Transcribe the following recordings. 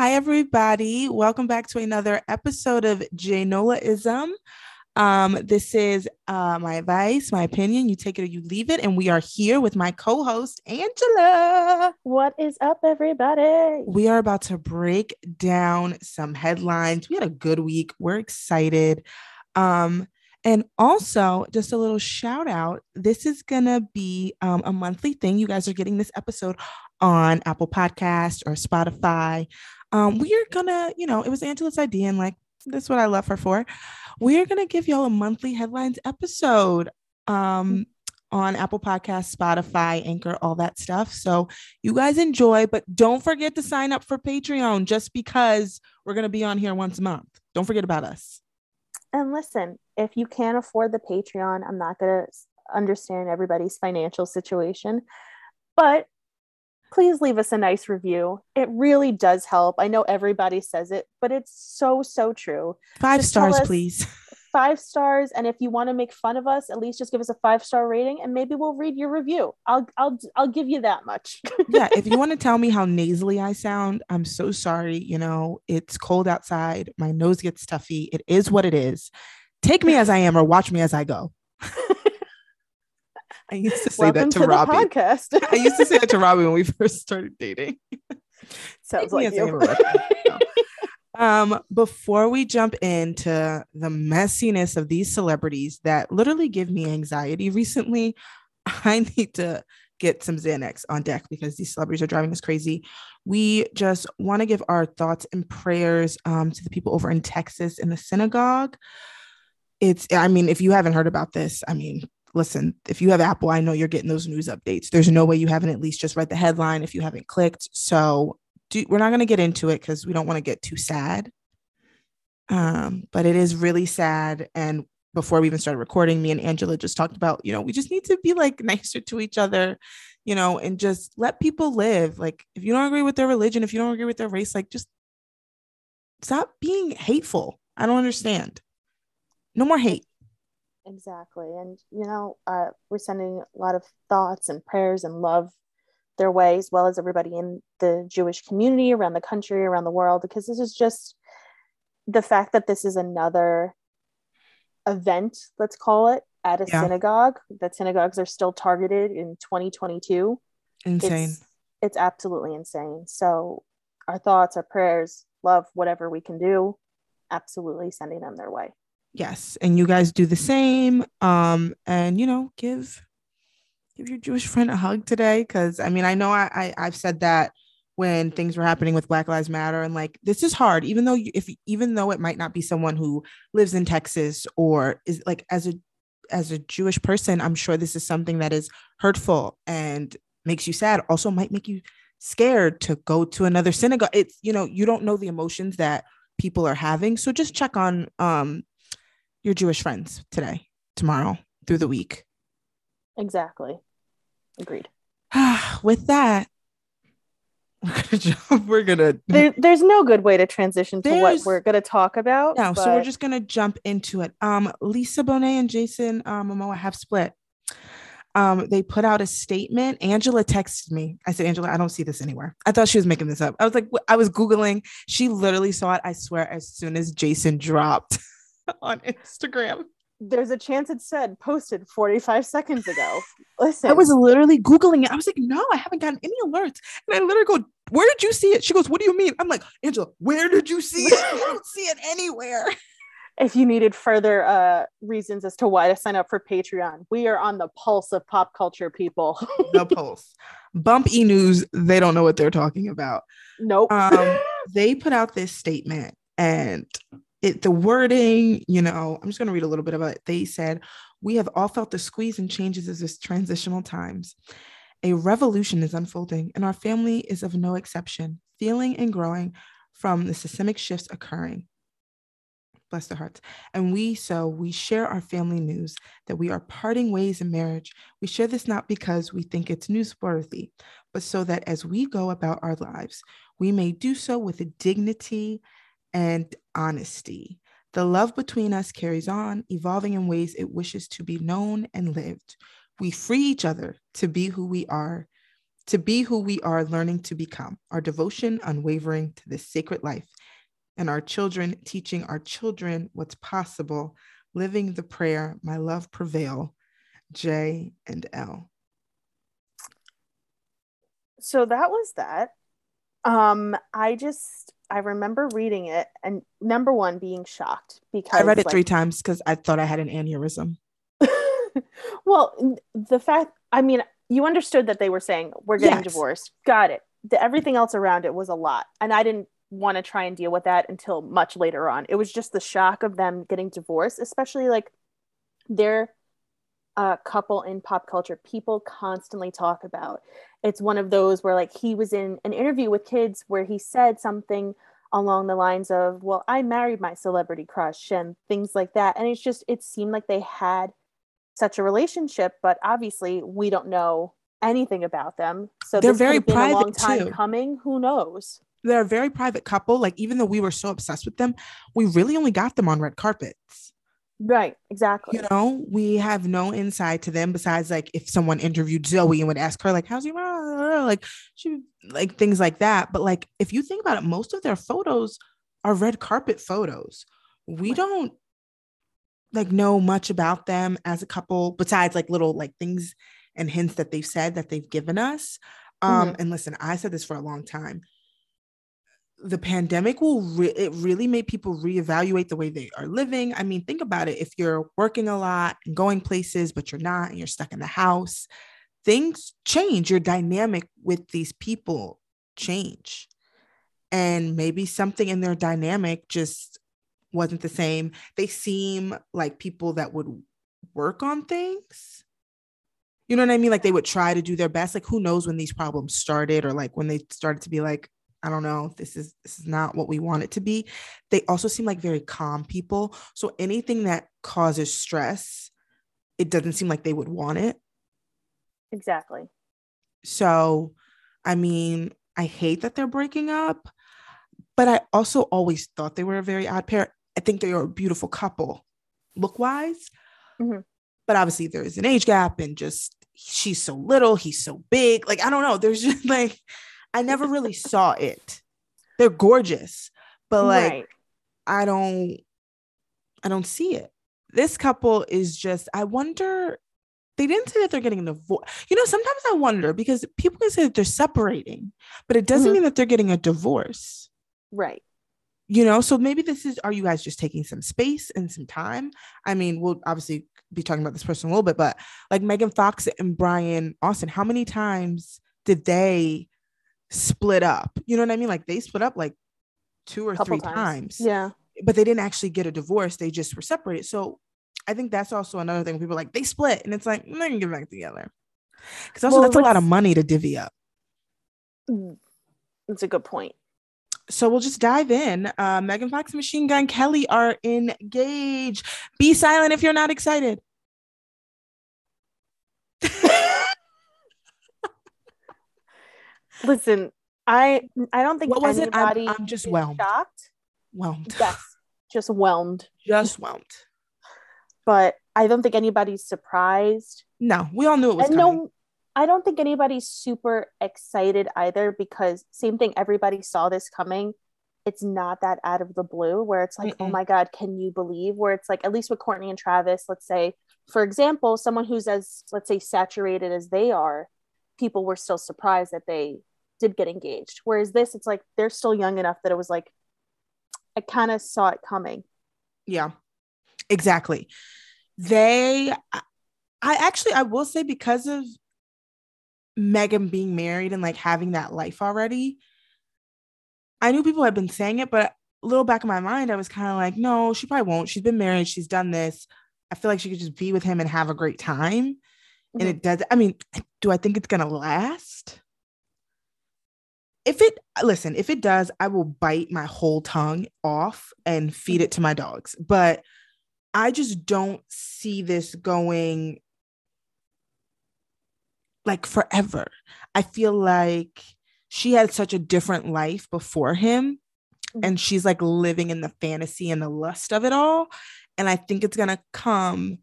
Hi, everybody. Welcome back to another episode of Janolaism. Um, this is uh, my advice, my opinion. You take it or you leave it. And we are here with my co host, Angela. What is up, everybody? We are about to break down some headlines. We had a good week. We're excited. Um, and also, just a little shout out this is going to be um, a monthly thing. You guys are getting this episode on Apple Podcast or Spotify. Um, we are to, you know, it was Angela's idea, and like, that's what I love her for. We are to give y'all a monthly headlines episode um, on Apple Podcast, Spotify, Anchor, all that stuff. So you guys enjoy, but don't forget to sign up for Patreon just because we're going to be on here once a month. Don't forget about us. And listen, if you can't afford the Patreon, I'm not going to understand everybody's financial situation, but please leave us a nice review. It really does help. I know everybody says it, but it's so, so true. Five just stars, please. Five stars. And if you want to make fun of us, at least just give us a five star rating and maybe we'll read your review. I'll I'll I'll give you that much. yeah. If you want to tell me how nasally I sound, I'm so sorry. You know, it's cold outside. My nose gets stuffy. It is what it is. Take me as I am or watch me as I go. I used to say Welcome that to, to Robbie. podcast. I used to say that to Robbie when we first started dating. Sounds like you. um, before we jump into the messiness of these celebrities that literally give me anxiety recently, I need to get some Xanax on deck because these celebrities are driving us crazy. We just want to give our thoughts and prayers um, to the people over in Texas in the synagogue. It's, I mean, if you haven't heard about this, I mean, listen, if you have Apple, I know you're getting those news updates. There's no way you haven't at least just read the headline if you haven't clicked. So do, we're not going to get into it because we don't want to get too sad. Um, but it is really sad. And before we even started recording, me and Angela just talked about, you know, we just need to be like nicer to each other, you know, and just let people live. Like, if you don't agree with their religion, if you don't agree with their race, like, just stop being hateful. I don't understand. No more hate. Exactly. And, you know, uh, we're sending a lot of thoughts and prayers and love their way, as well as everybody in the Jewish community around the country, around the world, because this is just the fact that this is another event, let's call it, at a yeah. synagogue, that synagogues are still targeted in 2022. Insane. It's, it's absolutely insane. So, our thoughts, our prayers, love, whatever we can do, absolutely sending them their way yes and you guys do the same um and you know give give your jewish friend a hug today because i mean i know I, I i've said that when things were happening with black lives matter and like this is hard even though you, if even though it might not be someone who lives in texas or is like as a as a jewish person i'm sure this is something that is hurtful and makes you sad also might make you scared to go to another synagogue. It's you know you don't know the emotions that people are having so just check on um your Jewish friends today, tomorrow, through the week. Exactly. Agreed. With that, we're gonna jump, we're gonna there, there's no good way to transition to what we're gonna talk about. No, but... so we're just gonna jump into it. Um, Lisa Bonet and Jason um, Momoa have split. Um, they put out a statement. Angela texted me. I said, Angela, I don't see this anywhere. I thought she was making this up. I was like, I was Googling. She literally saw it, I swear, as soon as Jason dropped. on Instagram. There's a chance it said posted 45 seconds ago. Listen. I was literally Googling it. I was like, no, I haven't gotten any alerts. And I literally go, where did you see it? She goes, what do you mean? I'm like, Angela, where did you see it? I don't see it anywhere. If you needed further uh, reasons as to why to sign up for Patreon, we are on the pulse of pop culture, people. the pulse. Bump e news, they don't know what they're talking about. Nope. Um, they put out this statement and it the wording, you know, I'm just going to read a little bit about it. They said, "We have all felt the squeeze and changes of this transitional times. A revolution is unfolding, and our family is of no exception, feeling and growing from the systemic shifts occurring." Bless their hearts. And we, so we share our family news that we are parting ways in marriage. We share this not because we think it's newsworthy, but so that as we go about our lives, we may do so with a dignity and honesty. The love between us carries on, evolving in ways it wishes to be known and lived. We free each other to be who we are to be who we are learning to become, our devotion unwavering to this sacred life, and our children teaching our children what's possible, living the prayer, my love prevail, J and L. So that was that. Um, I just I remember reading it and number one being shocked because I read it like, three times because I thought I had an aneurysm. well, the fact I mean, you understood that they were saying we're getting yes. divorced. Got it. The, everything else around it was a lot, and I didn't want to try and deal with that until much later on. It was just the shock of them getting divorced, especially like their uh, couple in pop culture people constantly talk about. It's one of those where like he was in an interview with kids where he said something along the lines of, "Well, I married my celebrity crush" and things like that. And it's just it seemed like they had such a relationship, but obviously we don't know anything about them. So they're very private a long time too. coming. Who knows? They're a very private couple. Like even though we were so obsessed with them, we really only got them on red carpets. Right, exactly. You know, we have no insight to them besides like if someone interviewed Zoe and would ask her like, "How's your mom?" Like she like things like that. But like if you think about it, most of their photos are red carpet photos. We don't like know much about them as a couple besides like little like things and hints that they've said that they've given us. Um, mm-hmm. and listen, I said this for a long time the pandemic will re- it really made people reevaluate the way they are living. I mean, think about it. If you're working a lot and going places, but you're not and you're stuck in the house, things change. Your dynamic with these people change. And maybe something in their dynamic just wasn't the same. They seem like people that would work on things. You know what I mean? Like they would try to do their best. Like who knows when these problems started or like when they started to be like, I don't know, this is this is not what we want it to be. They also seem like very calm people. So anything that causes stress, it doesn't seem like they would want it. Exactly. So, I mean, I hate that they're breaking up, but I also always thought they were a very odd pair. I think they are a beautiful couple, look wise. Mm-hmm. But obviously, there's an age gap, and just she's so little, he's so big. Like, I don't know. There's just like, I never really saw it. They're gorgeous, but like right. I don't I don't see it. This couple is just I wonder they didn't say that they're getting a divorce. You know, sometimes I wonder because people can say that they're separating, but it doesn't mm-hmm. mean that they're getting a divorce. Right. You know, so maybe this is are you guys just taking some space and some time? I mean, we'll obviously be talking about this person a little bit, but like Megan Fox and Brian Austin, how many times did they split up. You know what I mean? Like they split up like two or three times. times. Yeah. But they didn't actually get a divorce. They just were separated. So I think that's also another thing. People like they split and it's like, they can get back together. Because also well, that's a lot of money to divvy up. Mm, that's a good point. So we'll just dive in. Uh, Megan Fox Machine Gun Kelly are engaged. Be silent if you're not excited. Listen, I I don't think what was it? I'm, I'm just whelmed. Shocked. Whelmed. Yes, just whelmed. Just whelmed. But I don't think anybody's surprised. No, we all knew it was and coming. No, I don't think anybody's super excited either because same thing. Everybody saw this coming. It's not that out of the blue where it's like, oh Mm-mm. oh my god, can you believe? Where it's like, at least with Kourtney and Travis, let's say, for example, someone who's as let's say saturated as they are, people were still surprised that they did get engaged. Whereas this, it's like they're still young enough that it was like, I kind of saw it coming. Yeah, exactly. They, I actually, I will say because of Megan being married and like having that life already, I knew people had been saying it, but a little back in my mind, I was kind of like, no, she probably won't. She's been married, she's done this. I feel like she could just be with him and have a great time. Mm-hmm. And it does. I mean, do I think it's gonna last? If it listen, if it does, I will bite my whole tongue off and feed it to my dogs. But I just don't see this going like forever. I feel like she had such a different life before him mm-hmm. and she's like living in the fantasy and the lust of it all and I think it's going to come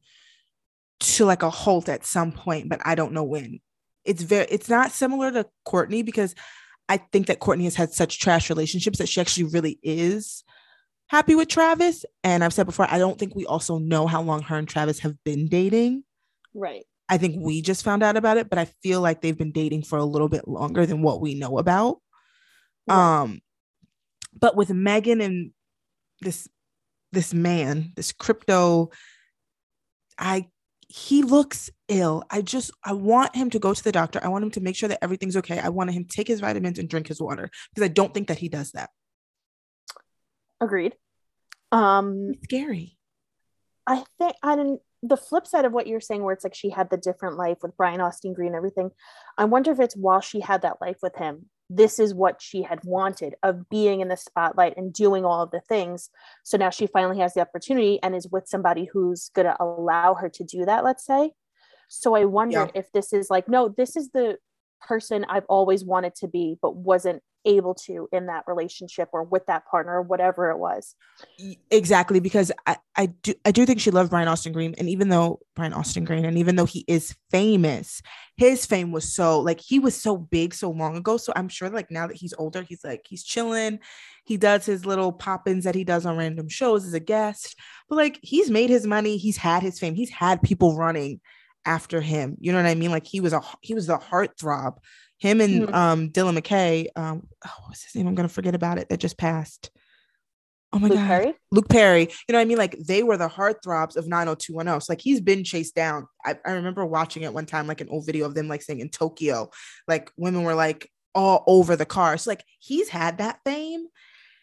to like a halt at some point, but I don't know when it's very it's not similar to Kourtney because I think that Kourtney has had such trash relationships that she actually really is happy with Travis. And I've said before, I don't think we also know how long her and Travis have been dating. Right. I think we just found out about it, but I feel like they've been dating for a little bit longer than what we know about. Right. Um, but with Megan and this this man, this crypto, I he looks ill. I just I want him to go to the doctor. I want him to make sure that everything's okay. I want him to take his vitamins and drink his water because I don't think that he does that. Agreed. Um it's scary. I think I didn't the flip side of what you're saying where it's like she had the different life with Brian Austin Green and everything. I wonder if it's while she had that life with him this is what she had wanted of being in the spotlight and doing all of the things. So now she finally has the opportunity and is with somebody who's going to allow her to do that, let's say. So I wonder yeah. if this is like, no, this is the person I've always wanted to be, but wasn't able to in that relationship or with that partner or whatever it was. Exactly, because I, I do I do think she loved Brian Austin Green. And even though Brian Austin Green, and even though he is famous, his fame was so like he was so big so long ago. So I'm sure like now that he's older, he's like he's chilling. He does his little pop-ins that he does on random shows as a guest. But like he's made his money, he's had his fame, he's had people running after him. You know what I mean? Like he was a he was the heartthrob him and mm-hmm. um, Dylan McKay. Um, oh, what's his name? I'm gonna forget about it. That just passed. Oh my Luke god, Perry? Luke Perry. You know what I mean? Like they were the heartthrobs of 90210. So like he's been chased down. I, I remember watching it one time, like an old video of them like saying in Tokyo, like women were like all over the car. So like he's had that fame.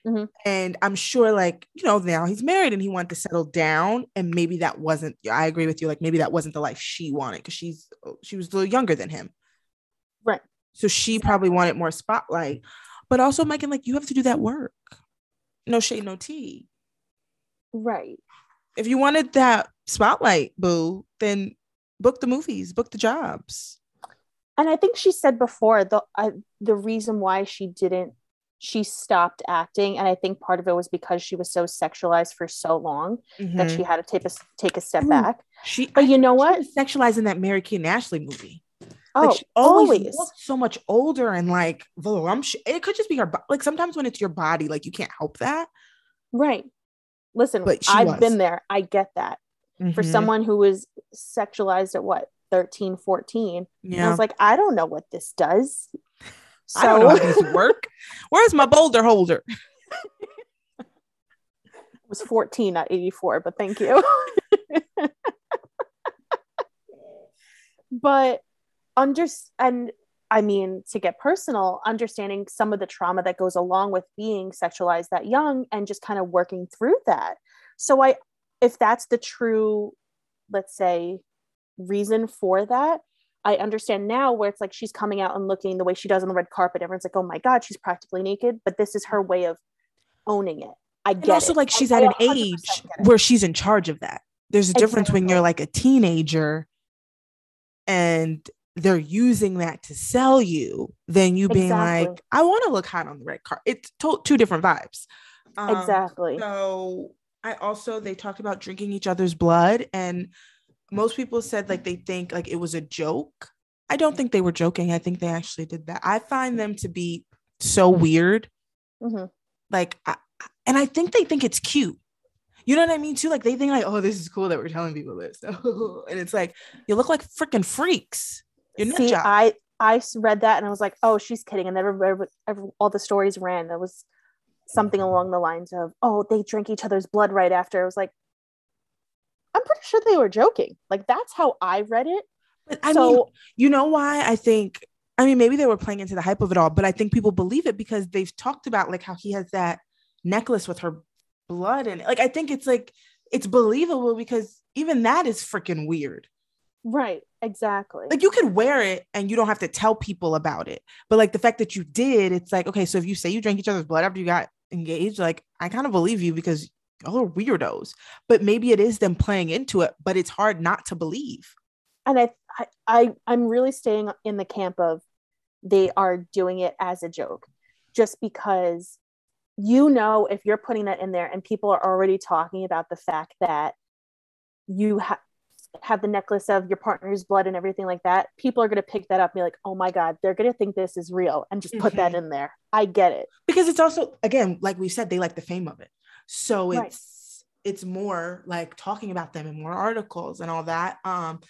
Mm-hmm. And I'm sure, like, you know, now he's married and he wanted to settle down. And maybe that wasn't, I agree with you, like, maybe that wasn't the life she wanted because she's, she was a little younger than him. Right. So she probably wanted more spotlight. But also, Megan, like you have to do that work. No shade, no tea. Right. If you wanted that spotlight, boo, then book the movies, book the jobs. And I think she said before the I, the reason why she didn't she stopped acting and i think part of it was because she was so sexualized for so long mm-hmm. that she had to take a take a step Ooh, back she but you know what sexualized in that mary kate ashley movie Oh, like she always, always. so much older and like voluptuous. It could just be her. Like sometimes when it's your body, like you can't help that. Right. Listen, I've was. been there. I get that. Mm-hmm. For someone who was sexualized at what 13, 14, yeah. I was like, I don't know what this does. So I don't know how this work. Where's my boulder holder? it was 14, not 84, but thank you. but under and I mean, to get personal, understanding some of the trauma that goes along with being sexualized that young and just kind of working through that. So, I, if that's the true, let's say, reason for that, I understand now where it's like she's coming out and looking the way she does on the red carpet. Everyone's like, oh my God, she's practically naked. But this is her way of owning it. I get and also it. like she's I, at an age where she's in charge of that. There's a difference when you're like a teenager and they're using that to sell you than you being exactly. like, I want to look hot on the red carpet. It's to- two different vibes. Um, exactly. So I also they talked about drinking each other's blood, and most people said like they think like it was a joke. I don't think they were joking. I think they actually did that. I find them to be so weird. Mm-hmm. Like, I, and I think they think it's cute. You know what I mean too? Like they think like, oh, this is cool that we're telling people this. and it's like you look like freaking freaks. You're See, I I read that and I was like, oh, she's kidding. And then every, every, all the stories ran. There was something along the lines of, oh, they drink each other's blood right after. I was like, I'm pretty sure they were joking. Like that's how I read it. But I so, mean, you know why I think I mean maybe they were playing into the hype of it all, but I think people believe it because they've talked about like how he has that necklace with her blood and like I think it's like it's believable because even that is freaking weird. Right, exactly. Like you could wear it and you don't have to tell people about it. But like the fact that you did, it's like, okay, so if you say you drank each other's blood after you got engaged, like I kind of believe you because y'all are weirdos. But maybe it is them playing into it, but it's hard not to believe. And I I, I I'm really staying in the camp of they are doing it as a joke just because you know if you're putting that in there and people are already talking about the fact that you have have the necklace of your partner's blood and everything like that, people are going to pick that up and be like, oh my God, they're going to think this is real and just put mm-hmm. that in there. I get it. Because it's also, again, like we said, they like the fame of it. So it's, right. it's more like talking about them in more articles and all that. Um,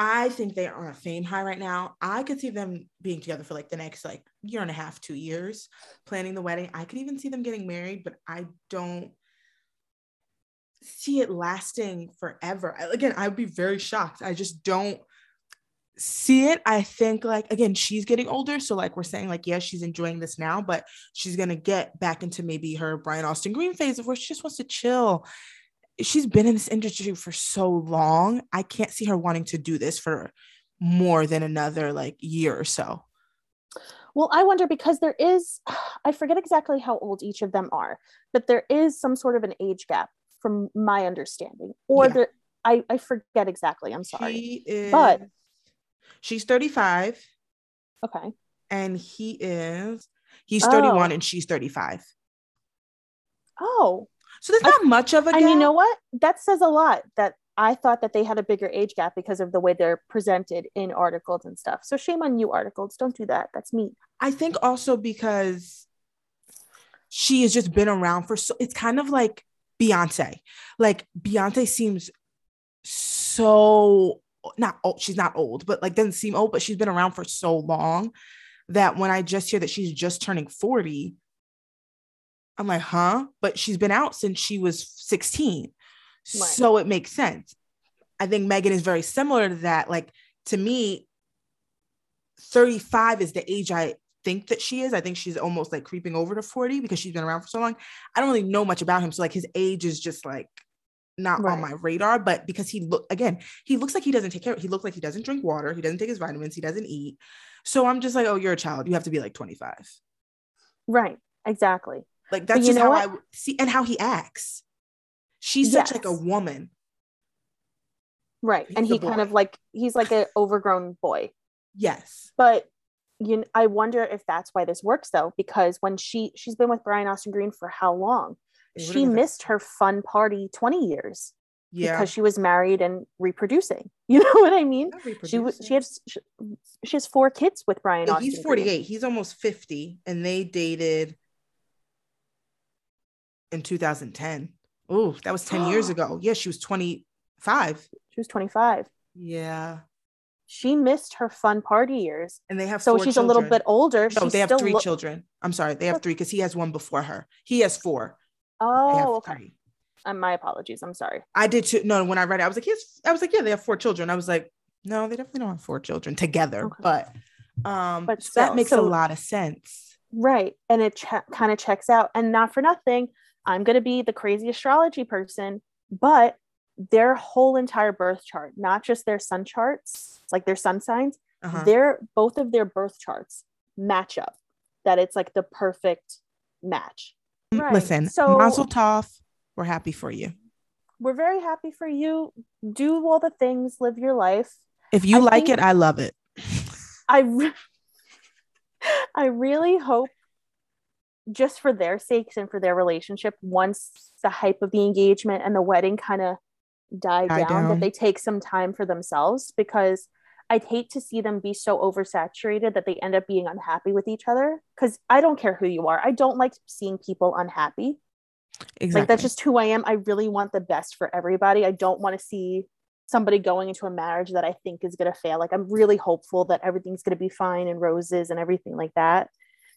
I think they are on a fame high right now. I could see them being together for like the next like year and a half, two years, planning the wedding. I could even see them getting married, but I don't see it lasting forever. Again, I would be very shocked. I just don't see it. I think like again, she's getting older. So like we're saying, like, yeah, she's enjoying this now, but she's gonna get back into maybe her Brian Austin Green phase of where she just wants to chill. She's been in this industry for so long. I can't see her wanting to do this for more than another like year or so. Well, I wonder because there is, I forget exactly how old each of them are, but there is some sort of an age gap from my understanding or yeah. the I, I forget exactly i'm sorry she is, but she's 35 okay. And he is he's 31 oh. and she's 35 oh. So there's not I, much of a gap. and you know what? That says a lot that i thought that they had a bigger age gap because of the way they're presented in articles and stuff. So shame on you articles. Don't do that. That's me i think also because she has just been around for so it's kind of like Beyonce. Like Beyonce seems so not old, she's not old, but like doesn't seem old, but she's been around for so long that when I just hear that she's just turning 40, I'm like, huh? But she's been out since she was 16. Right. So it makes sense. I think Megan is very similar to that. Like to me, 35 is the age I think that she is. I think she's almost like creeping over to 40 because she's been around for so long. I don't really know much about him. So like his age is just like not right. on my radar, but because he look again, he looks like he doesn't take care. He looks like he doesn't drink water. He doesn't take his vitamins. He doesn't eat. So I'm just like, oh, you're a child. You have to be like 25. Right. Exactly. Like that's just how what? I see and how he acts. She's yes. such like a woman. Right. He's and he kind of like he's like an overgrown boy. Yes. But you know, I wonder if that's why this works though, because when she she's been with Brian Austin Green for how long? She missed her fun party 20 years. Yeah. Because she was married and reproducing. You know what I mean? She was she has she, she, has four kids with Brian He's 48. Green. He's almost 50 and they dated in 2010. Oh, that was 10 years ago. Yeah, she was 25. She was 25. Yeah she missed her fun party years. And they have so she's children. a little bit older. No, they have three lo- children. I'm sorry, they have three because he has one before her. He has four. Oh, okay. Um, my apologies. I'm sorry. I did too. No, when I read it, I was like, yes. I was like, yeah, they have four children. I was like, no, they definitely don't have four children together. Okay. But um, but that makes so, a lot of sense. Right, and it ch- kind of checks out. And not for nothing, I'm gonna be the crazy astrology person, but their whole entire birth chart, not just their sun charts, like their sun signs, uh-huh. their both of their birth charts match up. That it's like the perfect match. Right. Listen, so Mazel Tov, we're happy for you. We're very happy for you. Do all the things, live your life. If you I like it, I love it. I re- I really hope just for their sakes and for their relationship once the hype of the engagement and the wedding kind of die, die down, down, that they take some time for themselves because I'd hate to see them be so oversaturated that they end up being unhappy with each other. Because I don't care who you are. I don't like seeing people unhappy. Exactly. Like that's just who I am. I really want the best for everybody. I don't want to see somebody going into a marriage that I think is going to fail. Like I'm really hopeful that everything's going to be fine and roses and everything like that.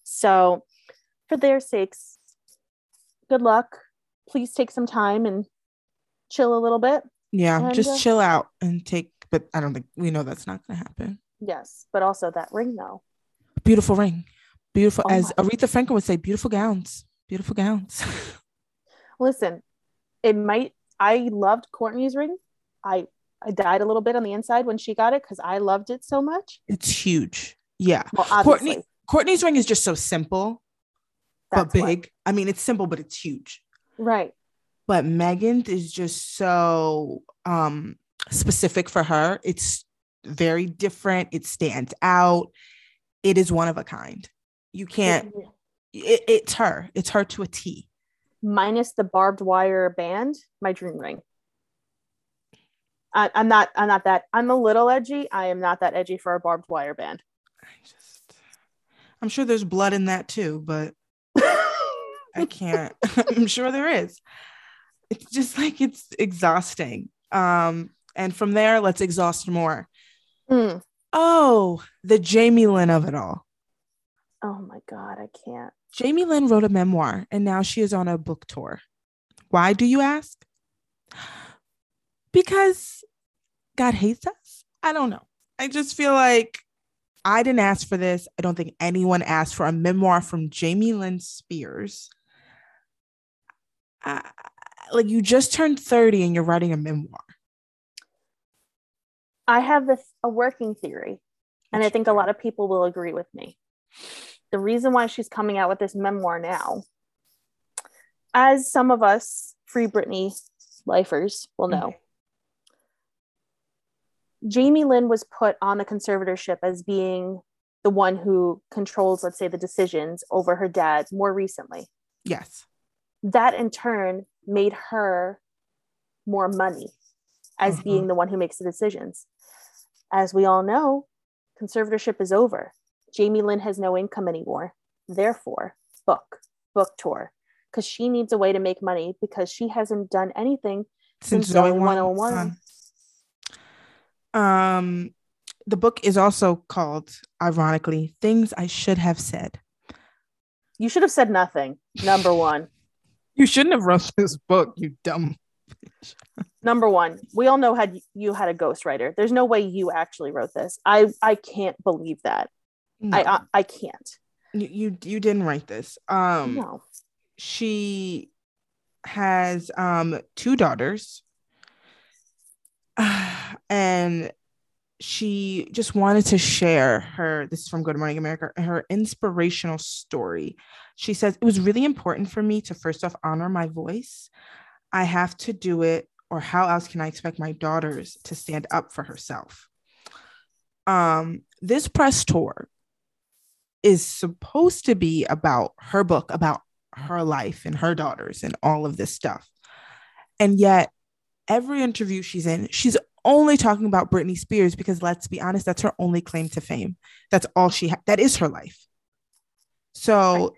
So, for their sakes, good luck. Please take some time and chill a little bit. Yeah, and, just uh, chill out and take. But I don't think we know that's not going to happen. Yes, but also that ring though. Beautiful ring, beautiful. Oh as Aretha Franklin would say, beautiful gowns, beautiful gowns. Listen, it might. I loved Kourtney's ring. I I died a little bit on the inside when she got it because I loved it so much. It's huge. Yeah, well, Kourtney. Kourtney's ring is just so simple, That's but big. What. I mean, it's simple, but it's huge. Right but Megan is just so um specific for her. It's very different. It stands out. It is one of a kind. You can't. It, it's her. It's her to a T. Minus the barbed wire band, my dream ring. I, am not. I'm not that. I'm a little edgy. I am not that edgy for a barbed wire band. I just, I'm sure there's blood in that too, but I can't. I'm sure there is. It's just like it's exhausting. Um, and from there, let's exhaust more. Mm. Oh, the Jamie Lynn of it all. Oh my God, I can't. Jamie Lynn wrote a memoir and now she is on a book tour. Why do you ask? Because God hates us? I don't know. I just feel like I didn't ask for this. I don't think anyone asked for a memoir from Jamie Lynn Spears. Uh, like you just turned 30 and you're writing a memoir. I have this a working theory, and I think a lot of people will agree with me. The reason why she's coming out with this memoir now, as some of us free Britney lifers will know. Jamie Lynn was put on the conservatorship as being the one who controls, let's say, the decisions over her dad more recently. Yes. That in turn made her more money as mm-hmm. being the one who makes the decisions. As we all know, conservatorship is over. Jamie Lynn has no income anymore. Therefore, book, book tour, because she needs a way to make money because she hasn't done anything since, since Zoey 101. Um, the book is also called, ironically, Things I Should Have Said. You should have said nothing. Number one. you shouldn't have wrote this book, you dumb. Number one, we all know had you had a ghostwriter. There's no way you actually wrote this. I I can't believe that. No. I, I, I can't. You, you you didn't write this. Um, no. She has um two daughters and she just wanted to share her this is from good morning america her inspirational story she says it was really important for me to first off honor my voice i have to do it or how else can i expect my daughters to stand up for herself um this press tour is supposed to be about her book about her life and her daughters and all of this stuff and yet every interview she's in, she's only talking about Britney Spears because let's be honest, that's her only claim to fame. That's all she ha- that is her life. So right.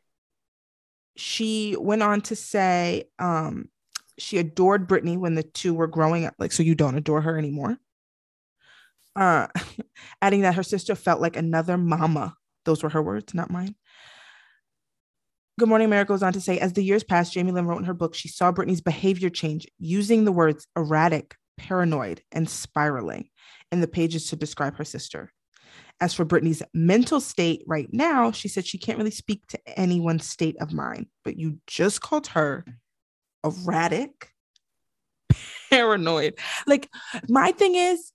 she went on to say um, she adored Britney when the two were growing up. Like, so you don't adore her anymore. Uh, adding that her sister felt like another mama. Those were her words, not mine. Good Morning America goes on to say, as the years passed, Jamie Lynn wrote in her book, she saw Britney's behavior change using the words erratic, paranoid, and spiraling in the pages to describe her sister. As for Britney's mental state right now, she said she can't really speak to anyone's state of mind, but you just called her erratic, paranoid. Like, my thing is,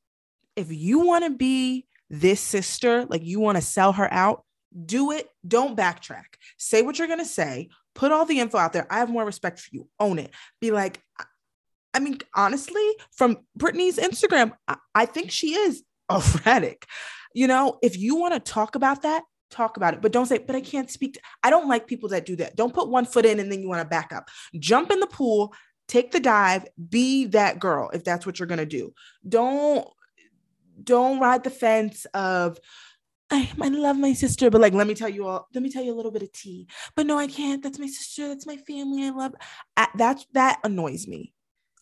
if you want to be this sister, like you want to sell her out, do it. Don't backtrack. Say what you're going to say. Put all the info out there. I have more respect for you. Own it. Be like, I mean, honestly, from Britney's Instagram, I, I think she is erratic. You know, if you want to talk about that, talk about it, but don't say, but I can't speak. To, I don't like people that do that. Don't put one foot in and then you want to back up. Jump in the pool, take the dive, be that girl if that's what you're going to do. Don't don't ride the fence of I, I love my sister, but like, let me tell you all, let me tell you a little bit of tea. But no, I can't. That's my sister. That's my family. I love I, that. That annoys me.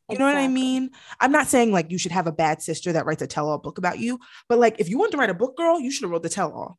You exactly. know what I mean? I'm not saying like you should have a bad sister that writes a tell-all book about you, but like if you want to write a book, girl, you should have wrote the tell-all.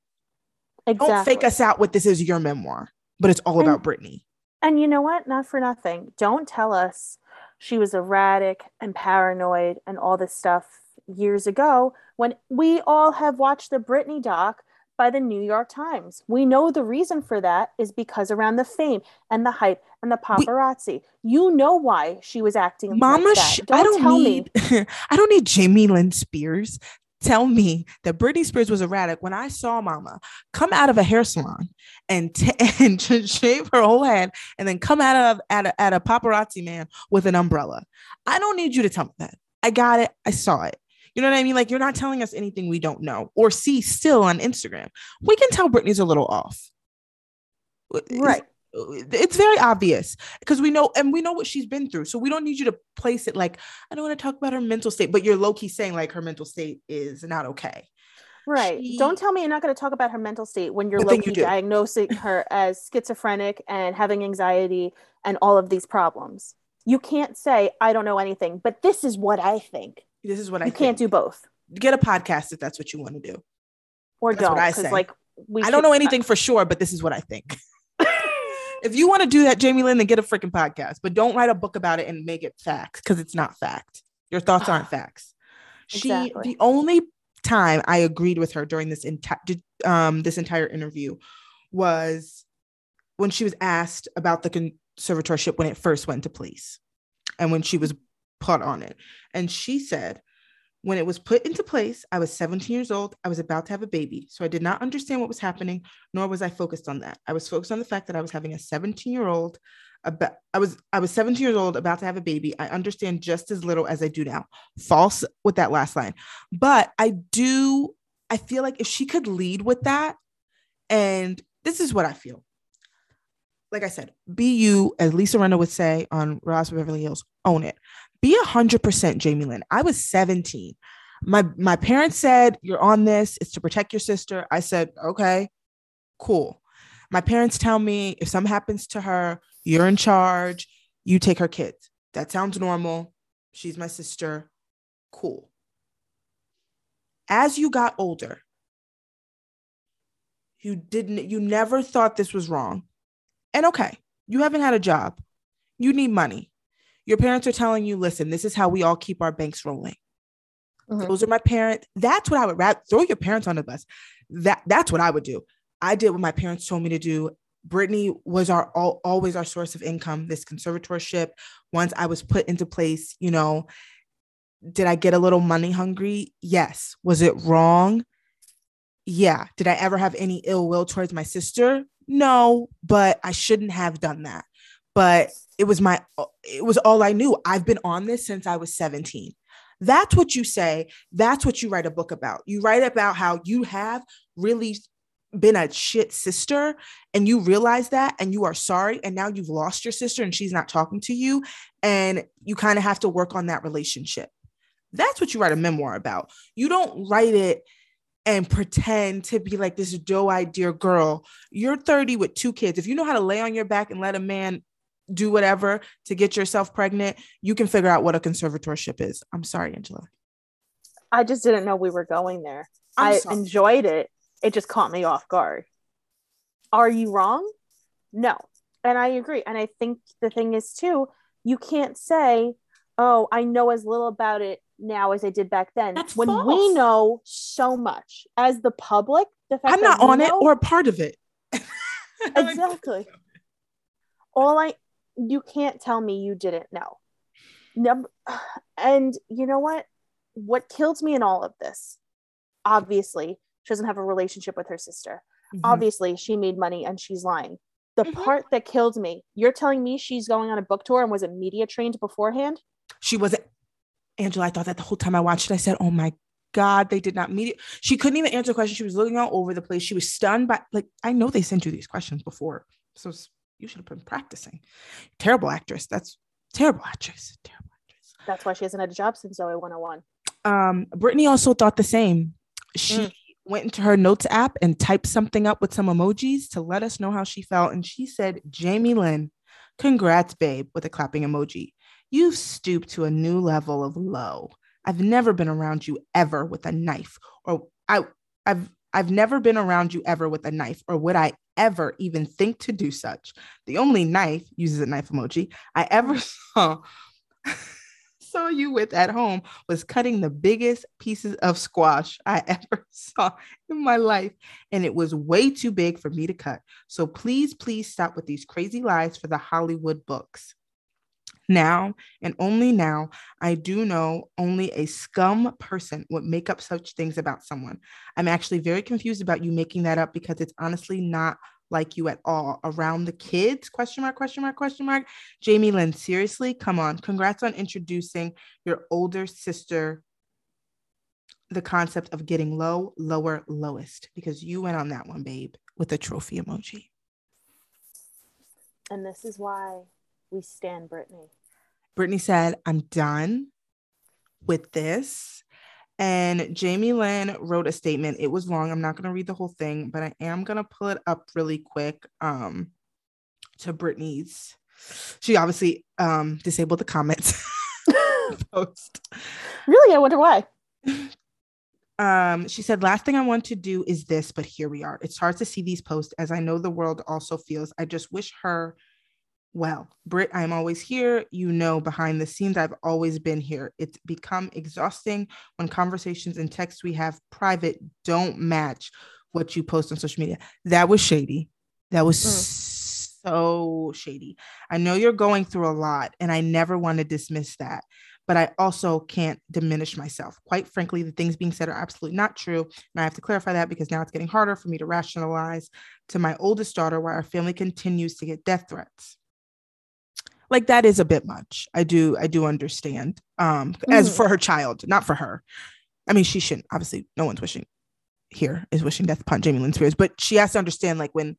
Exactly. Don't fake us out with this is your memoir, but it's all and, about Britney. And you know what? Not for nothing. Don't tell us she was erratic and paranoid and all this stuff years ago when we all have watched the Britney doc by the New York Times. We know the reason for that is because around the fame and the hype and the paparazzi. We, you know why she was acting Mama, like that. Don't I don't need I don't need Jamie Lynn Spears tell me that Britney Spears was erratic when I saw Mama come out of a hair salon and t- and shave her whole head and then come out of at a, at a paparazzi man with an umbrella. I don't need you to tell me that. I got it. I saw it. You know what I mean? Like you're not telling us anything we don't know or see still on Instagram. We can tell Britney's a little off. Right. It's very obvious because we know and we know what she's been through. So we don't need you to place it like I don't want to talk about her mental state, but you're low key saying like her mental state is not okay. Right. She, don't tell me you're not going to talk about her mental state when you're low key you diagnosing her as schizophrenic and having anxiety and all of these problems. You can't say I don't know anything, but this is what I think. This is what I you can't do both. Get a podcast if that's what you want to do. Or that's don't. Because like we I don't know anything for sure, but this is what I think. if you want to do that, Jamie Lynn, then get a freaking podcast, but don't write a book about it and make it facts because it's not fact. Your thoughts aren't facts. She exactly. the only time I agreed with her during this entire um this entire interview was when she was asked about the conservatorship when it first went to place and when she was put on it. And she said, when it was put into place, I was 17 years old. I was about to have a baby. So I did not understand what was happening, nor was I focused on that. I was focused on the fact that I was having a 17 year old. I was I was 17 years old, about to have a baby. I understand just as little as I do now. False with that last line, but I do. I feel like if she could lead with that, and this is what I feel. Like I said, be you, as Lisa Rinna would say on Ross Beverly Hills, own it be a hundred percent Jamie Lynn. I was 17. My my parents said, You're on this, it's to protect your sister. I said, Okay, cool. My parents tell me if something happens to her, you're in charge, you take her kids. That sounds normal. She's my sister. Cool. As you got older, you didn't, you never thought this was wrong. And okay, you haven't had a job. You need money. Your parents are telling you, listen, this is how we all keep our banks rolling. Mm-hmm. Those are my parents. That's what I would rather throw your parents on the bus. That that's what I would do. I did what my parents told me to do. Britney was our all, always our source of income. This conservatorship, once I was put into place, you know, did I get a little money hungry? Yes. Was it wrong? Yeah. Did I ever have any ill will towards my sister? No, but I shouldn't have done that. But it was my it was all I knew. I've been on this since I was 17. That's what you say. That's what you write a book about. You write about how you have really been a shit sister and you realize that and you are sorry and now you've lost your sister and she's not talking to you and you kind of have to work on that relationship. That's what you write a memoir about. You don't write it and pretend to be like this doe-eyed dear girl. You're 30 with two kids. If you know how to lay on your back and let a man do whatever to get yourself pregnant, you can figure out what a conservatorship is. I'm sorry, Angela. I just didn't know we were going there. I'm i sorry. enjoyed it. It just caught me off guard. Are you wrong? No. And I agree. And I think the thing is, too, you can't say, oh, I know as little about it now as I did back then. That's when false. we know so much as the public. The fact that I'm not on know, it or part of it. exactly. All I you can't tell me you didn't know. Number, and you know what? What kills me in all of this, obviously, she doesn't have a relationship with her sister. Mm-hmm. Obviously, she made money and she's lying. The mm-hmm. part that killed me, you're telling me she's going on a book tour and was a media trained beforehand? She wasn't. Angela, I thought that the whole time I watched it. I said, oh my God, they did not meet it. She couldn't even answer a question. She was looking all over the place. She was stunned by, like, I know they sent you these questions before. So you should have been practicing. Terrible actress. That's terrible actress. Terrible actress. That's why she hasn't had a job since Zoey 101. Um, Britney also thought the same. She mm. went into her notes app and typed something up with some emojis to let us know how she felt. And she said, Jamie Lynn, congrats, babe, with a clapping emoji. You've stooped to a new level of low. I've never been around you ever with a knife, or I, I've I've never been around you ever with a knife, or would I ever even think to do such. The only knife, uses a knife emoji, I ever mm. saw saw you with at home was cutting the biggest pieces of squash I ever saw in my life. And it was way too big for me to cut. So please, please stop with these crazy lies for the Hollywood books. Now, and only now, I do know only a scum person would make up such things about someone. I'm actually very confused about you making that up because it's honestly not like you at all. Around the kids? Question mark question mark question mark. Jamie lynn seriously? Come on. Congrats on introducing your older sister. The concept of getting low lower lowest because you went on that one babe with a trophy emoji. And this is why we stand Britney. Britney said, I'm done with this. And Jamie Lynn wrote a statement. It was long. I'm not going to read the whole thing, but I am going to pull it up really quick um, to Britney's. She obviously um, disabled the comments post. Really? I wonder why. Um, she said, Last thing I want to do is this, but here we are. It's hard to see these posts as I know the world also feels. I just wish her well. Brit, I'm always here. You know, behind the scenes, I've always been here. It's become exhausting when conversations and texts we have private don't match what you post on social media. That was shady. That was mm. so shady. I know you're going through a lot, and I never want to dismiss that but I also can't diminish myself. Quite frankly, the things being said are absolutely not true. And I have to clarify that because now it's getting harder for me to rationalize to my oldest daughter why our family continues to get death threats. Like that is a bit much. I do, I do understand. Um, mm. as for her child, not for her. I mean, she shouldn't, obviously, no one's wishing here is wishing death upon Jamie Lynn Spears, but she has to understand like when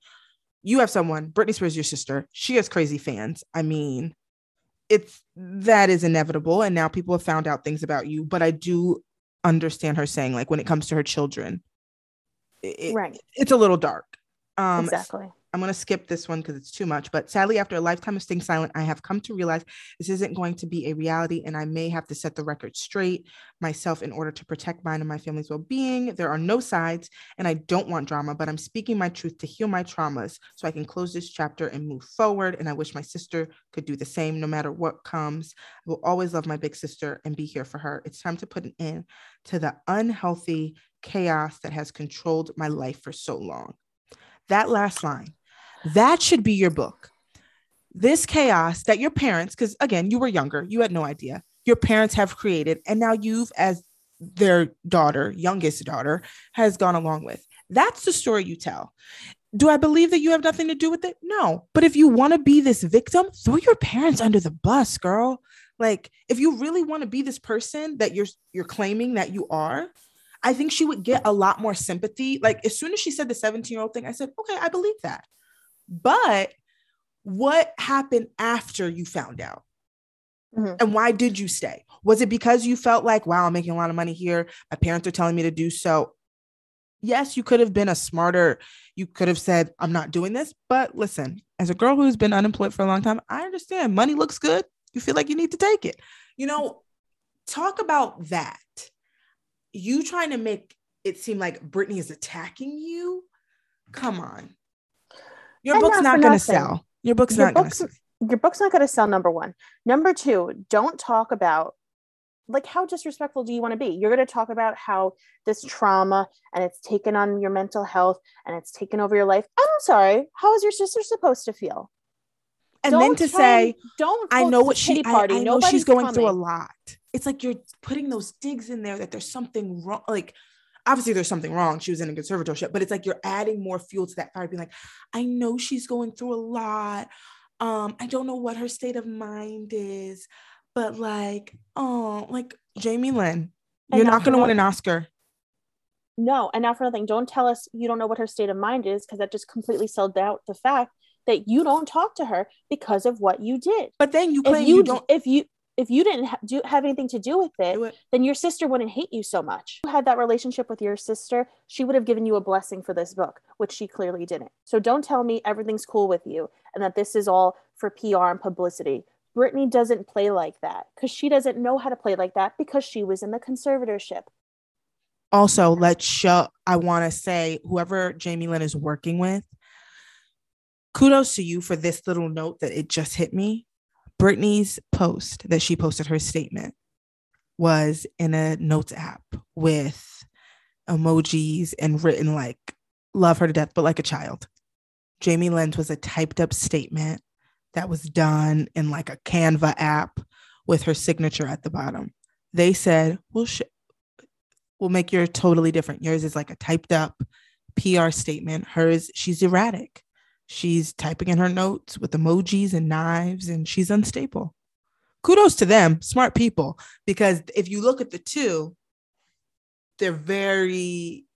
you have someone, Britney Spears, your sister, she has crazy fans. I mean, it's that is inevitable and now people have found out things about you but i do understand her saying like when it comes to her children it, right it's a little dark um exactly I'm going to skip this one because it's too much. But sadly, after a lifetime of staying silent, I have come to realize this isn't going to be a reality, and I may have to set the record straight myself in order to protect mine and my family's well being. There are no sides, and I don't want drama, but I'm speaking my truth to heal my traumas so I can close this chapter and move forward. And I wish my sister could do the same no matter what comes. I will always love my big sister and be here for her. It's time to put an end to the unhealthy chaos that has controlled my life for so long. That last line that should be your book. This chaos that your parents, because again, you were younger, you had no idea, your parents have created, and now you've, as their daughter, youngest daughter, has gone along with. That's the story you tell. Do I believe that you have nothing to do with it? No. But if you want to be this victim, throw your parents under the bus, girl. Like if you really want to be this person that you're you're claiming that you are, I think she would get a lot more sympathy. Like as soon as she said the 17-year-old thing, I said, "Okay, I believe that." But what happened after you found out? Mm-hmm. And why did you stay? Was it because you felt like, wow, I'm making a lot of money here. My parents are telling me to do so. Yes, you could have been a smarter, you could have said, I'm not doing this. But listen, as a girl who's been unemployed for a long time, I understand money looks good. You feel like you need to take it. You know, talk about that. You trying to make it seem like Britney is attacking you. Come on. Your and book's not, not going to sell. Your book's your not going to your book's not going to sell number one number two don't talk about like how disrespectful do you want to be you're going to talk about how this trauma and it's taken on your mental health and it's taken over your life i'm sorry how is your sister supposed to feel and don't then to say don't i know what she party. I, I know she's going coming. through a lot it's like you're putting those digs in there that there's something wrong like obviously there's something wrong. She was in a conservatorship, but it's like you're adding more fuel to that fire, being like, I know she's going through a lot. Um, I don't know what her state of mind is, but like, oh, like Jamie Lynn, you're not gonna win an Oscar. No, and now for nothing, don't tell us you don't know what her state of mind is, because that just completely sold out the fact that you don't talk to her because of what you did. But then you claim if you, you don't if you if you didn't ha- do have anything to do with it, it, then your sister wouldn't hate you so much. If you had that relationship with your sister, she would have given you a blessing for this book, which she clearly didn't. So don't tell me everything's cool with you and that this is all for PR and publicity. Britney doesn't play like that because she doesn't know how to play like that because she was in the conservatorship. Also, let's show, I want to say, whoever Jamie Lynn is working with, kudos to you for this little note that it just hit me Britney's post that she posted her statement was in a notes app with emojis and written like love her to death, but like a child. Jamie Lynn's was a typed up statement that was done in like a Canva app with her signature at the bottom. They said, we'll, sh- we'll make yours totally different. Yours is like a typed up PR statement. Hers, she's erratic. She's typing in her notes with emojis and knives, and she's unstable. Kudos to them, smart people, because if you look at the two, they're very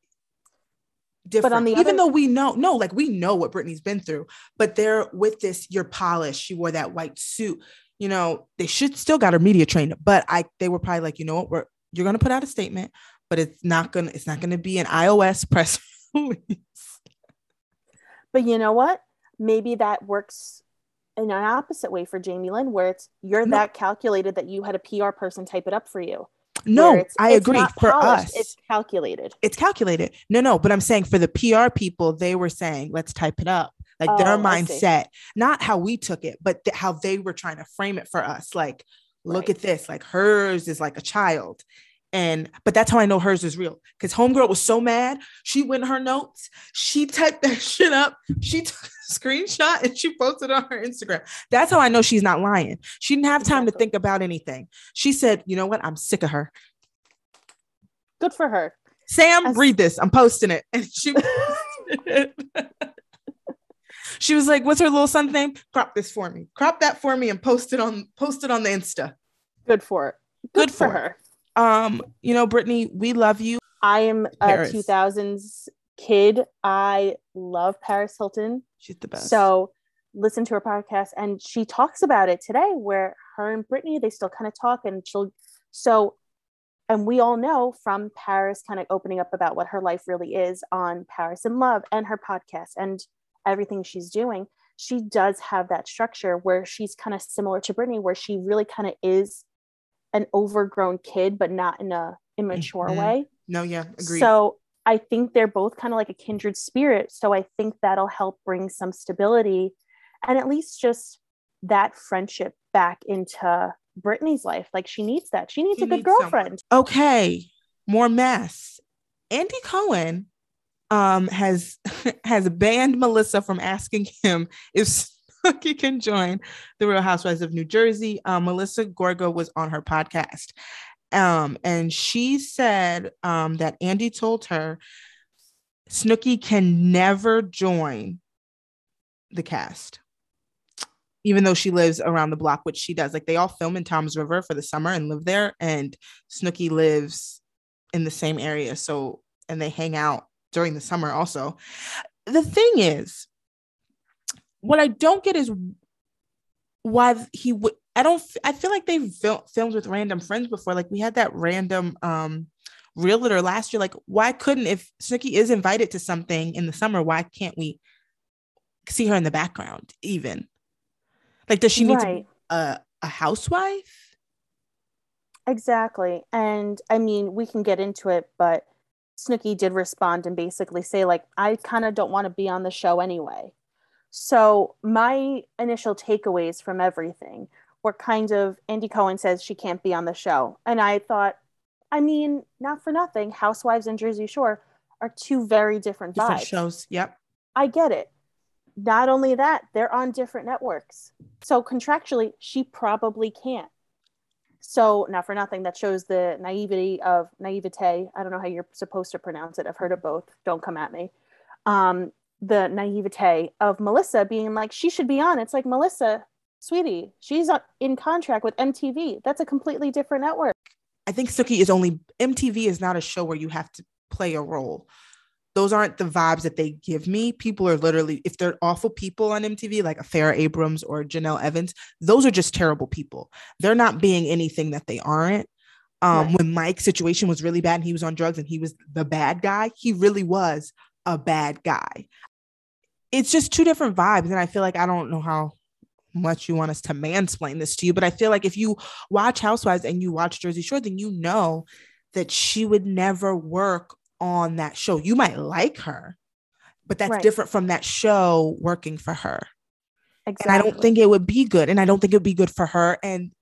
different. But on the Even other- though we know, no, like we know what Britney's been through, but they're with this, you're polished. She wore that white suit. You know, they should still got her media trained, but I they were probably like, you know what, we're you're gonna put out a statement, but it's not gonna, it's not gonna be an iOS press release. But you know what? Maybe that works in an opposite way for Jamie Lynn, where it's you're No. that calculated that you had a PR person type it up for you. No, it's- I it's agree. For polished, us, it's calculated. it's calculated. No, no, but I'm saying for the PR people, they were saying, let's type it up. Like their Oh, see. mindset, not how we took it, but th- how they were trying to frame it for us. Like, look Right. at this. Like hers is like a child. And but that's how I know hers is real. Because homegirl was so mad. She went in her notes, she typed that shit up, she took a screenshot and she posted it on her Instagram. That's how I know she's not lying. She didn't have time to think about anything. She said, you know what? I'm sick of her. Good for her. Sam, As- read this. I'm posting it. And she she was like, what's her little son's name? Crop this for me. Crop that for me and post it on post it on the Insta. Good for it. Good for for her. Um, you know, Britney, we love you. I am a Paris. 2000s kid. I love Paris Hilton. She's the best. So listen to her podcast and she talks about it today where her and Britney, they still kind of talk and she'll so and we all know from Paris kind of opening up about what her life really is on Paris in Love and her podcast and everything she's doing. She does have that structure where she's kind of similar to Britney, where she really kind of is an overgrown kid, but not in a immature Mhm. way. no, yeah, agree. So I think they're both kind of like a kindred spirit. So I think that'll help bring some stability and at least just that friendship back into Britney's life. Like she needs that. She needs She a good needs someone. girlfriend. okay, more mess. Andy Cohen um has has banned Melissa from asking him if Snooki can join the Real Housewives of New Jersey. Um, Melissa Gorga was on her podcast. Um, and she said um that Andy told her Snooki can never join the cast. Even though she lives around the block, which she does, like they all film in Toms River for the summer and live there, and Snooki lives in the same area. So, and they hang out during the summer also. The thing is, what I don't get is why he would. I don't. I feel like they've fil- filmed with random friends before. Like we had that random um realtor last year. Like, why couldn't if Snooki is invited to something in the summer, why can't we see her in the background even? Like, does she need to Right. be a, a housewife? Exactly. And I mean, we can get into it, but Snooki did respond and basically say, like, I kind of don't want to be on the show anyway. So my initial takeaways from everything were kind of Andy Cohen says she can't be on the show. And I thought, I mean, not for nothing, Housewives and Jersey Shore are two very different Different vibes. shows. Yep. I get it. Not only that, they're on different networks. So contractually, she probably can't. So, not for nothing, that shows the naivety of naivete. I don't know how you're supposed to pronounce it. I've heard of both. Don't come at me. Um, the naivete of Melissa being like, she should be on. It's like, Melissa, sweetie, she's in contract with MTV. That's a completely different network. I think Suki is only MTV is not a show where you have to play a role. Those aren't the vibes that they give me. People are literally, if they're awful people on MTV, like a Farrah Abraham or Jenelle Evans, those are just terrible people. They're not being anything that they aren't. Um, Right. When Mike's situation was really bad and he was on drugs and he was the bad guy, he really was a bad guy. It's just two different vibes. And I feel like I don't know how much you want us to mansplain this to you, but I feel like if you watch Housewives and you watch Jersey Shore, then you know that she would never work on that show. You might like her, but that's Right. different from that show working for her. Exactly. And I don't think it would be good. And I don't think it would be good for her and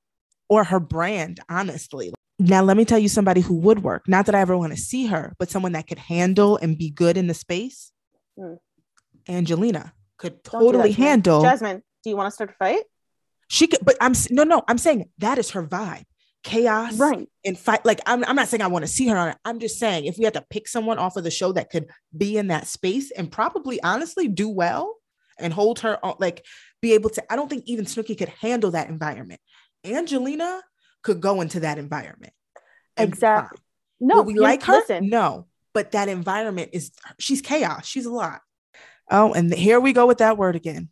or her brand, honestly. Now, let me tell you somebody who would work. Not that I ever want to see her, but someone that could handle and be good in the space. Hmm. Angelina could do that, totally Jasmine. handle. Jasmine, do you want to start a fight? She could, but I'm no, no, I'm saying that is her vibe. Chaos Right. and fight. Like I'm, I'm not saying I want to see her on it. I'm just saying if we had to pick someone off of the show that could be in that space and probably honestly do well and hold her on, like be able to. I don't think even Snooki could handle that environment. Angelina could go into that environment. Exactly. No, Will we like her? Listen, No, but that environment is she's chaos. She's a lot. Oh, and here we go with that word again.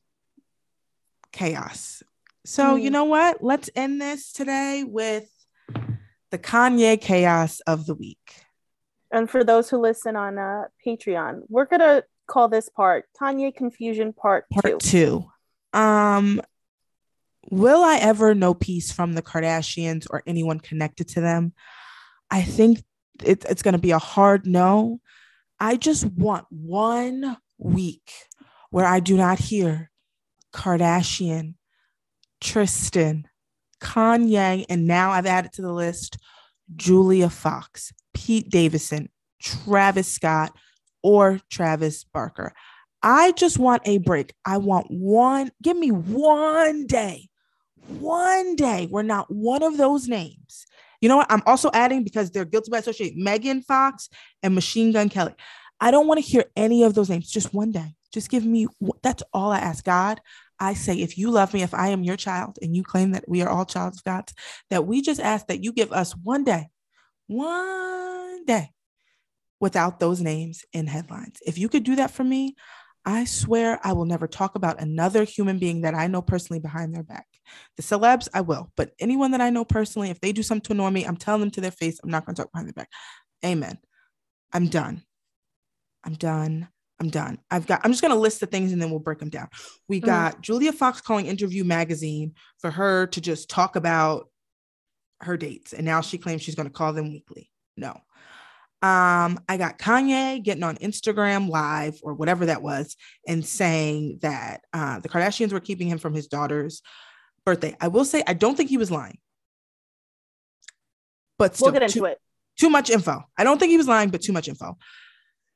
Chaos. So, mm. you know what? Let's end this today with the Kanye chaos of the week. And for those who listen on uh, Patreon, we're going to call this part Kanye confusion part, part two. two. Um will I ever know peace from the Kardashians or anyone connected to them? I think it, it's going to be a hard no. I just want one week where I do not hear Kardashian, Tristan, Kanye, and now I've added to the list Julia Fox, Pete Davidson, Travis Scott, or Travis Barker. I just want a break. I want one, give me one day, one day where not one of those names you know what? I'm also adding because they're guilty by association Megan Fox and Machine Gun Kelly. I don't want to hear any of those names just one day. Just give me that's all I ask God. I say, if you love me, if I am your child and you claim that we are all child of God, that we just ask that you give us one day, one day without those names in headlines. If you could do that for me, I swear I will never talk about another human being that I know personally behind their back. The celebs, I will, but anyone that I know personally, if they do something to annoy me, I'm telling them to their face, I'm not going to talk behind their back. Amen. I'm done. I'm done. I'm done. I've got, I'm just going to list the things and then we'll break them down. We mm. got mm. Julia Fox calling Interview Magazine for her to just talk about her dates. And now she claims she's going to call them weekly. No. Um, I got Kanye getting on Instagram live or whatever that was and saying that uh, the Kardashians were keeping him from his daughter's birthday. I will say I don't think he was lying. But still, we'll get into too, it. Too much info. I don't think he was lying, but too much info.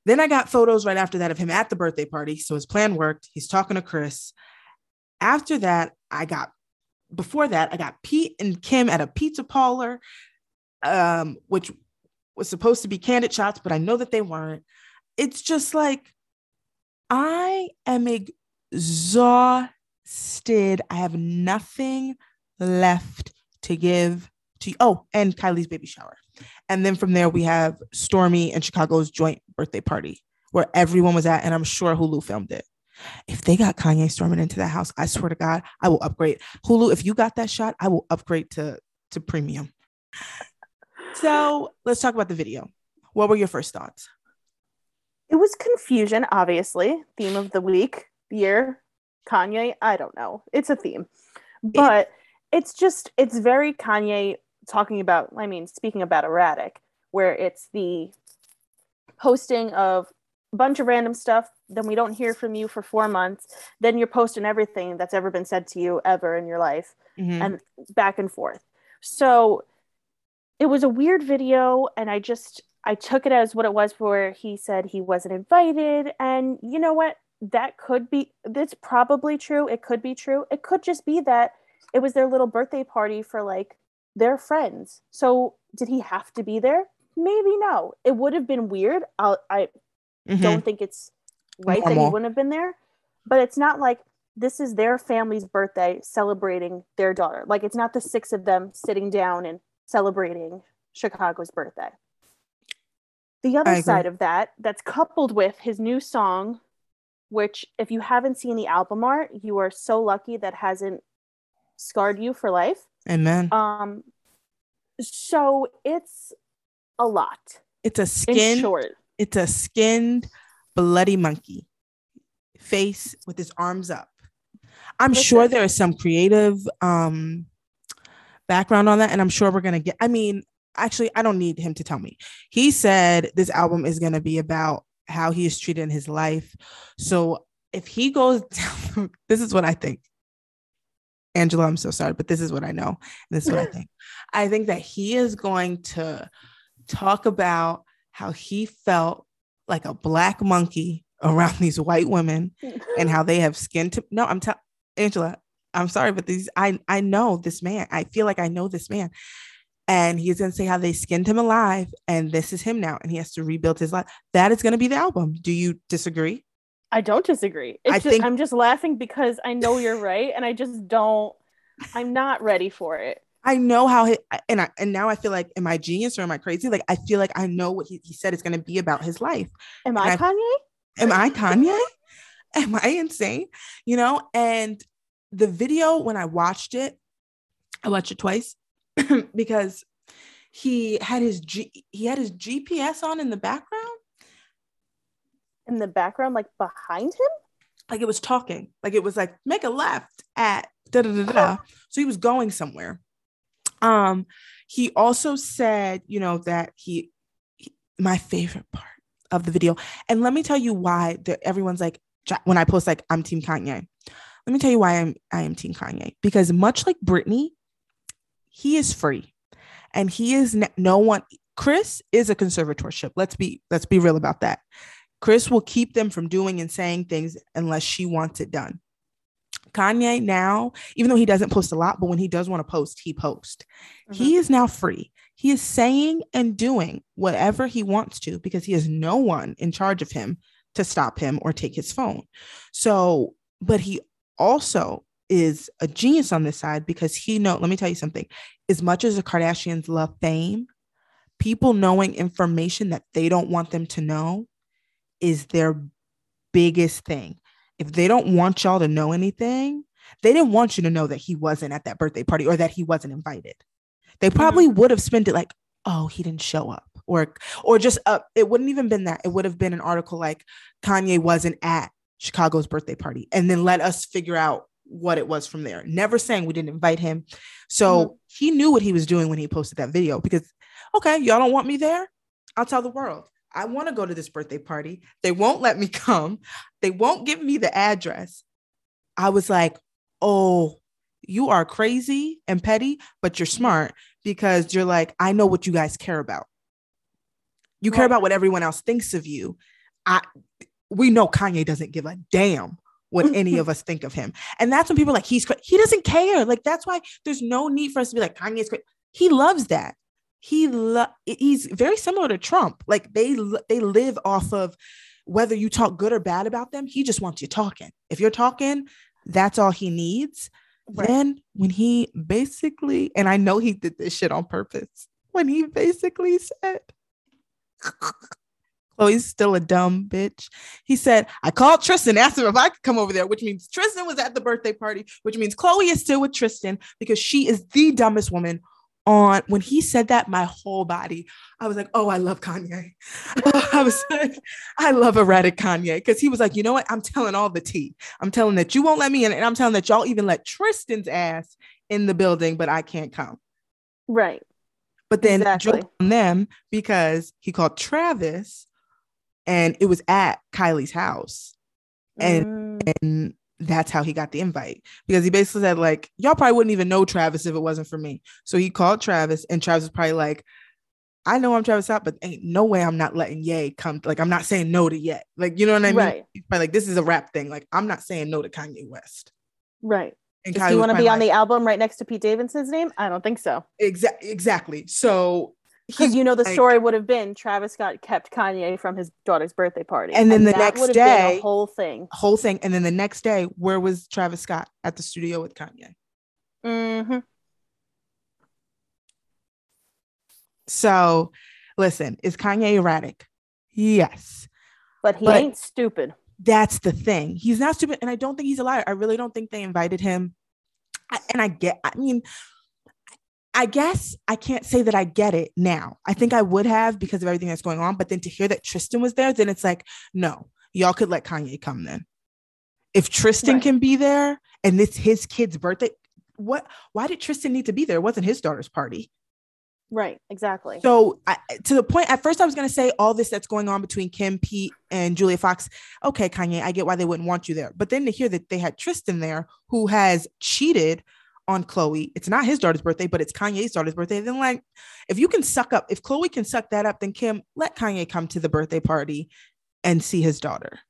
Then I got photos right after that of him at the birthday party. So his plan worked. He's talking to Chris. After that, I got before that, I got Pete and Kim at a pizza parlor, um, which was supposed to be candid shots, but I know that they weren't. It's just like I am exhausted. I have nothing left to give to oh, and Kylie's baby shower. And then from there we have Stormi and Chicago's joint birthday party where everyone was at, and I'm sure Hulu filmed it. If they got Kanye storming into that house, I swear to God, I will upgrade. Hulu, if you got that shot, I will upgrade to to premium. So let's talk about the video. What were your first thoughts? It was confusion, obviously, theme of the week, year, Kanye. I don't know. It's a theme. But it, it's just, it's very Kanye talking about, I mean, speaking about erratic, where it's the posting of a bunch of random stuff, then we don't hear from you for four months, then you're posting everything that's ever been said to you ever in your life, mm-hmm. and back and forth. So it was a weird video, and I just, I took it as what it was where he said he wasn't invited. And you know what? that could be that's probably true it could be true it could just be that it was their little birthday party for like their friends. So did he have to be there? Maybe no. It would have been weird. I'll, i mm-hmm. don't think it's right Normal. that he wouldn't have been there but it's not like this is their family's birthday celebrating their daughter. Like it's not the six of them sitting down and celebrating chicago's birthday. The other side of that that's coupled with his new song which if you haven't seen the album art, you are so lucky that hasn't scarred you for life. Amen. Um so it's a lot. It's a skin short. It's a skinned bloody monkey face with his arms up. I'm Listen. sure there is some creative um background on that and I'm sure we're going to get I mean actually I don't need him to tell me. He said this album is going to be about how he is treated in his life. So if he goes down, this is what I think. Angela, I'm so sorry, but this is what I know. this is what I think. I think that he is going to talk about how he felt like a black monkey around these white women and how they have skin to no, I'm telling Angela, I'm sorry, but these I I know this man. I feel like I know this man and he's going to say how they skinned him alive and this is him now and he has to rebuild his life that is going to be the album do you disagree i don't disagree it's I just, think... i'm just laughing because i know you're right and i just don't i'm not ready for it I know how he and I and now I feel like am I genius or am I crazy? Like I feel like I know what he, he said is going to be about his life. Am I, I Kanye? Am I Kanye? am I insane? You know, and the video when I watched it, I watched it twice because he had his G, he had his GPS on in the background. In the background, like behind him? Like it was talking. Like it was like make a left at da da da da. So he was going somewhere. Um, he also said, you know, that he, he my favorite part of the video, and let me tell you why everyone's like when I post like I'm Team Kanye. Let me tell you why I'm I am Team Kanye because much like Britney, he is free, and he is no one. Kris is a conservatorship. Let's be let's be real about that. Kris will keep them from doing and saying things unless she wants it done. Kanye now, even though he doesn't post a lot, but when he does want to post, he posts. Mm-hmm. He is now free. He is saying and doing whatever he wants to because he has no one in charge of him to stop him or take his phone. So, but he also is a genius on this side because he know, let me tell you something. As much as the Kardashians love fame, people knowing information that they don't want them to know is their biggest thing. If they don't want y'all to know anything, they didn't want you to know that he wasn't at that birthday party or that he wasn't invited. They probably mm-hmm. would have spent it like, oh, he didn't show up or or just uh, it wouldn't even been that. It would have been an article like Kanye wasn't at Chicago's birthday party and then let us figure out what it was from there. Never saying we didn't invite him. So mm-hmm. he knew what he was doing when he posted that video because okay, y'all don't want me there? I'll tell the world. I want to go to this birthday party. They won't let me come. They won't give me the address. I was like, "Oh, you are crazy and petty, but you're smart because you're like, I know what you guys care about. You care about what everyone else thinks of you. I we know Kanye doesn't give a damn what any of us think of him. And that's when people are like, he's cra-. he doesn't care. Like that's why there's no need for us to be like Kanye's crazy. He loves that. He lo- he's very similar to Trump. Like they they live off of whether you talk good or bad about them. He just wants you talking. If you're talking, that's all he needs. Right. Then when he basically, and I know he did this shit on purpose, when he basically said, Khloe's still a dumb bitch. He said, I called Tristan, asked him if I could come over there, which means Tristan was at the birthday party, which means Khloe is still with Tristan because she is the dumbest woman on. When he said that, my whole body, I was like, oh, I love Kanye. I was like, I love erratic Kanye because he was like, you know what? I'm telling all the tea. I'm telling that you won't let me in, and I'm telling that y'all even let Tristan's ass in the building, but I can't come. Right. But then exactly. joke on them because he called Travis and it was at Kylie's house. And, mm. and that's how he got the invite because he basically said, like, y'all probably wouldn't even know Travis if it wasn't for me. So he called Travis, and Travis was probably like, I know I'm Travis Scott, but ain't no way I'm not letting Ye come. Like, I'm not saying no to yet. Like, you know what I mean? Right. He's probably like, this is a rap thing. Like, I'm not saying no to Kanye West. Right. And Does he want to be on like, the album right next to Pete Davidson's name? I don't think so. Exactly. Exactly. So because you know the like, story would have been Travis Scott kept Kanye from his daughter's birthday party, and then and the next day, whole thing, whole thing, and then the next day, where was Travis Scott at the studio with Kanye? Mm-hmm. So, listen, is Kanye erratic? Yes, but he but, ain't stupid that's the thing. He's not stupid, and I don't think he's a liar. I really don't think they invited him. I, and I get, I mean, I guess I can't say that I get it now. I think I would have because of everything that's going on. But then to hear that Tristan was there, then it's like, no, y'all could let Kanye come then. If Tristan right. can be there and it's his kid's birthday, what? Why did Tristan need to be there? It wasn't his daughter's party. Right, exactly. So I, to the point, at first I was going to say all this that's going on between Kim, Pete, and Julia Fox. Okay, Kanye, I get why they wouldn't want you there. But then to hear that they had Tristan there, who has cheated on Khloe, it's not his daughter's birthday, but it's Kanye's daughter's birthday. Then, like, if you can suck up, if Khloe can suck that up, then Kim, let Kanye come to the birthday party and see his daughter.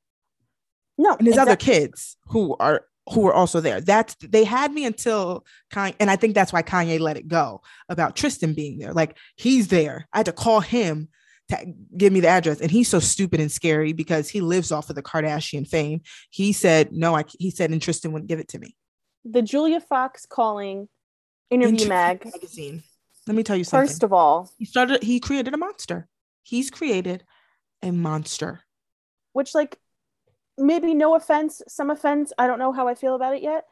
No, and his exactly. other kids who are who were also there. That's they had me until Kanye, and I think that's why Kanye let it go about Tristan being there. Like he's there. I had to call him to give me the address, and he's so stupid and scary because he lives off of the Kardashian fame. He said no. I he said, and Tristan wouldn't give it to me. The Julia Fox calling Interview Mag. magazine. Let me tell you something. First of all, he started. He created a monster. He's created a monster. which like maybe no offense, some offense. I don't know how I feel about it yet.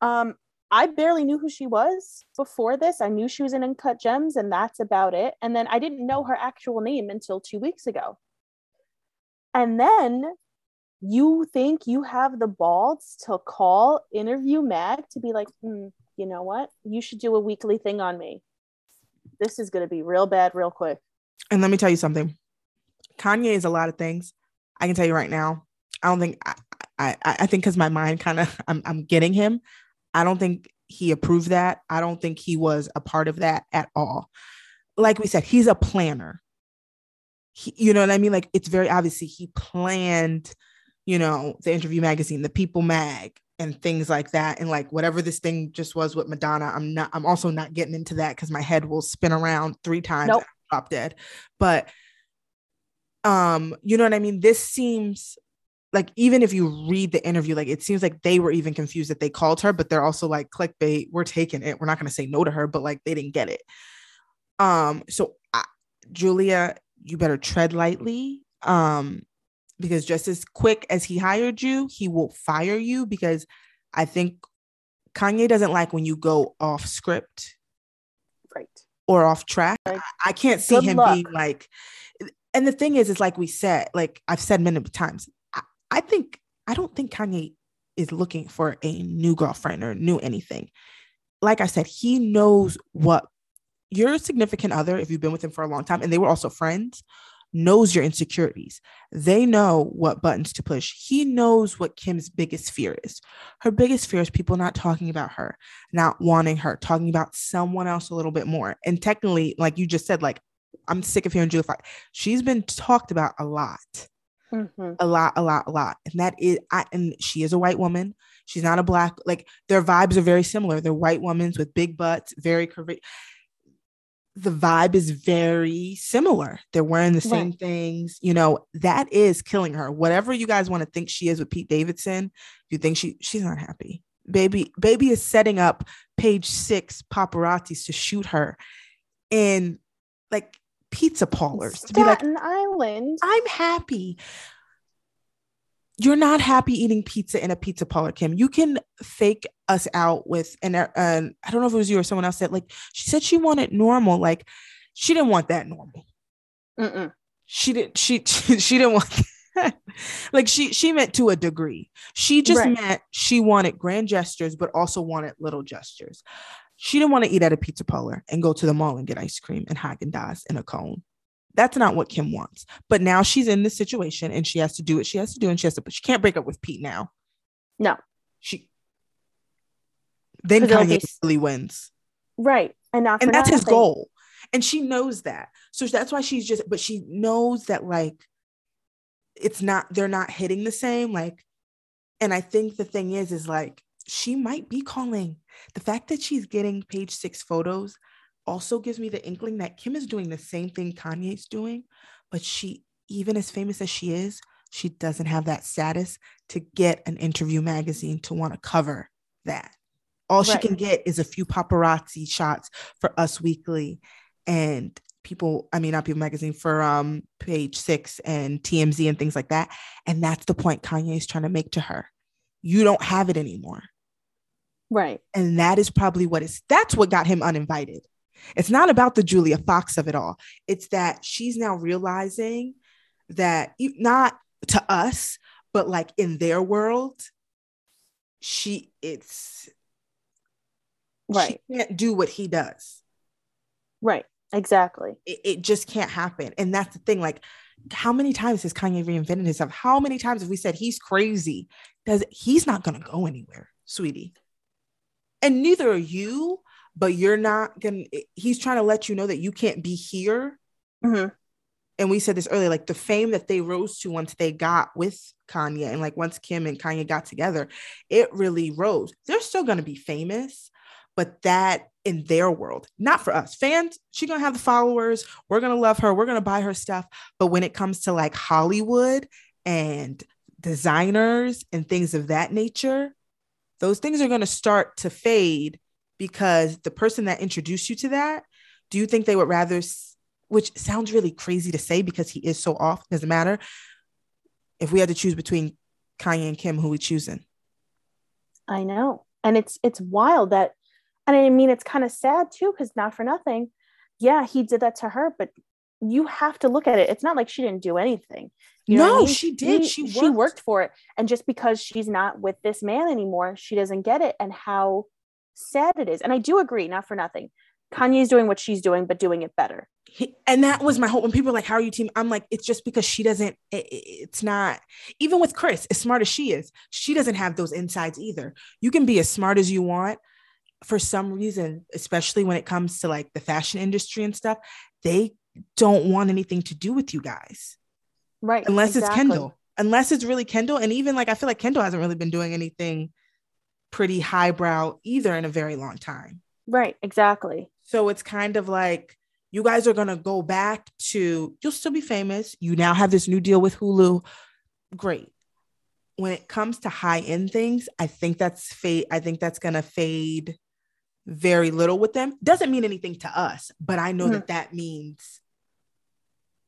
Um, I barely knew who she was before this. I knew she was in Uncut Gems, and that's about it. And then I didn't know her actual name until two weeks ago. And then you think you have the balls to call Interview Mag to be like, hmm, you know what? You should do a weekly thing on me. This is going to be real bad, real quick. And let me tell you something. Kanye is a lot of things. I can tell you right now. I don't think I I, I think because my mind kind of I'm I'm getting him. I don't think he approved that. I don't think he was a part of that at all. Like we said, he's a planner. He, you know what I mean? Like it's very obviously he planned, you know, the interview magazine, the People Mag, and things like that. And like whatever this thing just was with Madonna, I'm not. I'm also not getting into that because my head will spin around three times. Nope. drop dead. But um, you know what I mean? This seems like even if you read the interview, like it seems like they were even confused that they called her, but they're also like clickbait. We're taking it. We're not going to say no to her, but like they didn't get it. Um, so I, Julia, you better tread lightly. Um, because just as quick as he hired you, he will fire you because I think Kanye doesn't like when you go off script Right. or off track. Right. I, can't see Good him luck. being like, and the thing is, is like we said, like I've said many times, I, I think, I don't think Kanye is looking for a new girlfriend or new anything. Like I said, he knows what your significant other, if you've been with him for a long time and they were also friends, knows your insecurities. They know what buttons to push. He knows what Kim's biggest fear is. Her biggest fear is people not talking about her, not wanting her, talking about someone else a little bit more. And technically, like you just said, like I'm sick of hearing Julia Fox. She's been talked about a lot, Mhm. a lot, a lot, a lot. And that is, I, and she is a white woman. She's not a black. Like their vibes are very similar. They're white women with big butts, very curvy. The vibe is very similar. They're wearing the same Right. things. You know that is killing her. Whatever you guys want to think she is with Pete Davidson, you think she she's not happy. Baby, baby is setting up page six paparazzis to shoot her in like pizza parlors to be like, Staten Island. I'm happy. You're not happy eating pizza in a pizza parlor, Kim. You can fake us out with, and uh, and I don't know if it was you or someone else said, like, she said she wanted normal. Like, she didn't want that normal. Mm-mm. She didn't, she, she didn't want that. like, she, she meant to a degree. She just Right. meant she wanted grand gestures, but also wanted little gestures. She didn't want to eat at a pizza parlor and go to the mall and get ice cream and Haagen Dazs in a cone. That's not what Kim wants. But now she's in this situation and she has to do what she has to do, and she has to. But she can't break up with Pete now. No. She. then Kanye really wins, Right. And not and that's his goal. And she knows that, so that's why she's just. But she knows that like, it's not. They're not hitting the same. Like, and I think the thing is, is like she might be calling. The fact that she's getting page six photos also gives me the inkling that Kim is doing the same thing Kanye's doing, but she, even as famous as she is, she doesn't have that status to get an interview magazine to want to cover that. All she can get is a few paparazzi shots for Us Weekly and people, I mean, not People Magazine, for um page six and TMZ and things like that. And that's the point Kanye is trying to make to her. You don't have it anymore. Right. And that is probably what is that's what got him uninvited. It's not about the Julia Fox of it all. It's that she's now realizing that not to us, but like in their world, she it's Right. she can't do what he does. Right. Exactly. It, it just can't happen. And that's the thing. Like, how many times has Kanye reinvented himself? How many times have we said he's crazy? Does he's not gonna go anywhere, sweetie. And neither are you, but you're not gonna he's trying to let you know that you can't be here. Mhm. And we said this earlier, like the fame that they rose to once they got with Kanye, and like once Kim and Kanye got together, it really rose. They're still gonna be famous, but that in their world, not for us fans. She's gonna have the followers. We're gonna love her. We're gonna buy her stuff. But when it comes to like Hollywood and designers and things of that nature, those things are gonna start to fade because the person that introduced you to that, do you think they would rather, which sounds really crazy to say because he is so off, doesn't matter. If we had to choose between Kanye and Kim, who we choosing? I know. And it's it's wild that and I mean it's kind of sad too, because not for nothing. Yeah, he did that to her, but you have to look at it. It's not like she didn't do anything. You no, I mean? she did. She, she, worked. she worked for it. And just because she's not with this man anymore, she doesn't get it and how sad it is. And I do agree, not for nothing. Kanye's doing what she's doing, but doing it better. He, and that was my hope. When people are like, "How are you, team?" I'm like, it's just because she doesn't. It, it's not. Even with Kris, as smart as she is, she doesn't have those insides either. You can be as smart as you want. For some reason, especially when it comes to like the fashion industry and stuff, they don't want anything to do with you guys. Right. Unless exactly. it's Kendall. Unless it's really Kendall. And even like I feel like Kendall hasn't really been doing anything pretty highbrow either in a very long time. Right, exactly. So it's kind of like you guys are going to go back to you'll still be famous. You now have this new deal with Hulu. Great. When it comes to high end things, I think that's fade. I think that's going to fade very little with them. Doesn't mean anything to us, but I know mm-hmm. that that means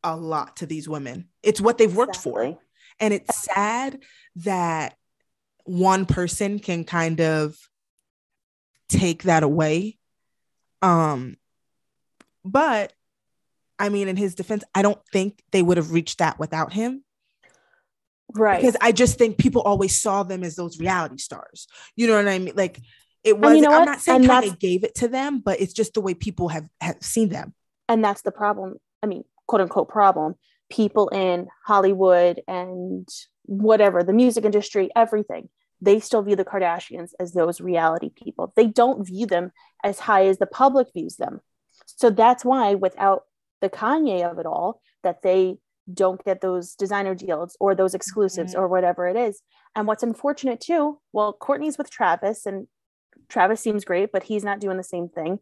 a lot to these women. It's what they've worked exactly. for. And it's sad that one person can kind of take that away. Um, but I mean, in his defense, I don't think they would have reached that without him. Right. Because I just think people always saw them as those reality stars. You know what I mean? Like it was, you know I'm not saying they gave it to them, but it's just the way people have, have seen them. And that's the problem. I mean, quote unquote problem. People in Hollywood and whatever, the music industry, everything they still view the Kardashians as those reality people. They don't view them as high as the public views them. So that's why, without the Kanye of it all, that they don't get those designer deals or those exclusives mm-hmm. or whatever it is. And what's unfortunate too, well, Kourtney's with Travis and Travis seems great, but he's not doing the same thing.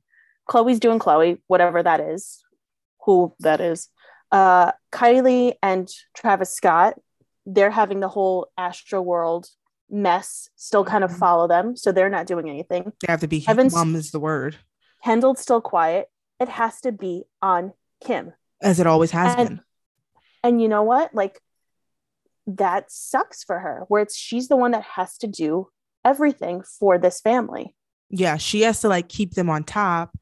Khloe's doing Khloe, whatever that is, who that is. Uh, Kylie and Travis Scott, they're having the whole astro world mess still kind of mm-hmm. follow them. So they're not doing anything. They have to be Heaven's, mom is the word. Kendall's still quiet. It has to be on Kim. As it always has and, been. And you know what? Like that sucks for her, where it's she's the one that has to do everything for this family. Yeah, she has to like keep them on top.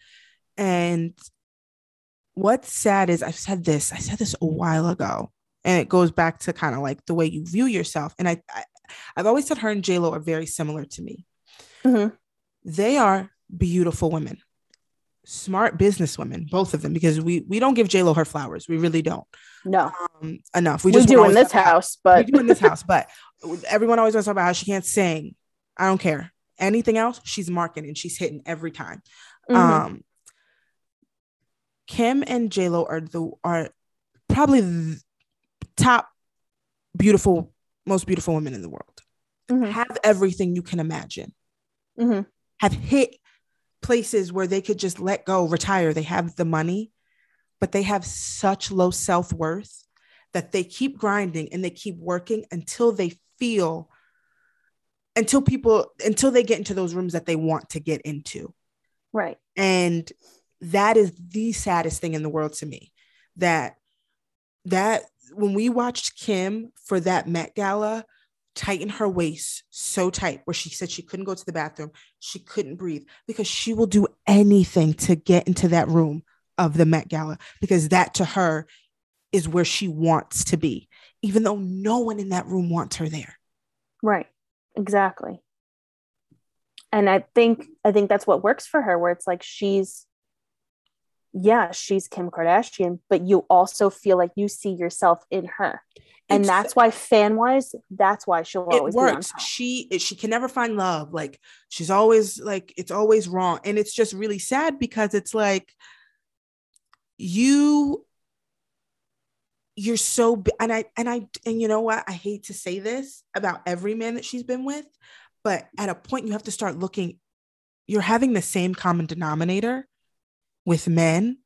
And what's sad is I've said this, I said this a while ago, and it goes back to kind of like the way you view yourself. And I, I I've always said her and J Lo are very similar to me. Mm-hmm. They are beautiful women, smart business women, both of them. Because we we don't give J Lo her flowers. We really don't. No, um, enough. We, we just do in this house, but we do in this house. But everyone always wants to talk about how she can't sing. I don't care. Anything else, she's marking and she's hitting every time. Mm-hmm. Um, Kim and J Lo are the are probably top beautiful most beautiful women in the world. Mm-hmm. Have everything you can imagine. Mm-hmm. Have hit places where they could just let go, retire. They have the money, but they have such low self worth that they keep grinding and they keep working until they feel, until people, until they get into those rooms that they want to get into. Right. And that is the saddest thing in the world to me that that when we watched Kim for that Met Gala tighten her waist so tight where she said she couldn't go to the bathroom, she couldn't breathe because she will do anything to get into that room of the Met Gala because that to her is where she wants to be, even though no one in that room wants her there. Right. Exactly. And I think I think that's what works for her where it's like she's yeah, she's Kim Kardashian, but you also feel like you see yourself in her. And it's, that's why fan wise, that's why she'll always works. She she can never find love. Like she's always like it's always wrong. And it's just really sad because it's like you you're so and I and I and you know what? I hate to say this about every man that she's been with, but at a point you have to start looking you're having the same common denominator with men,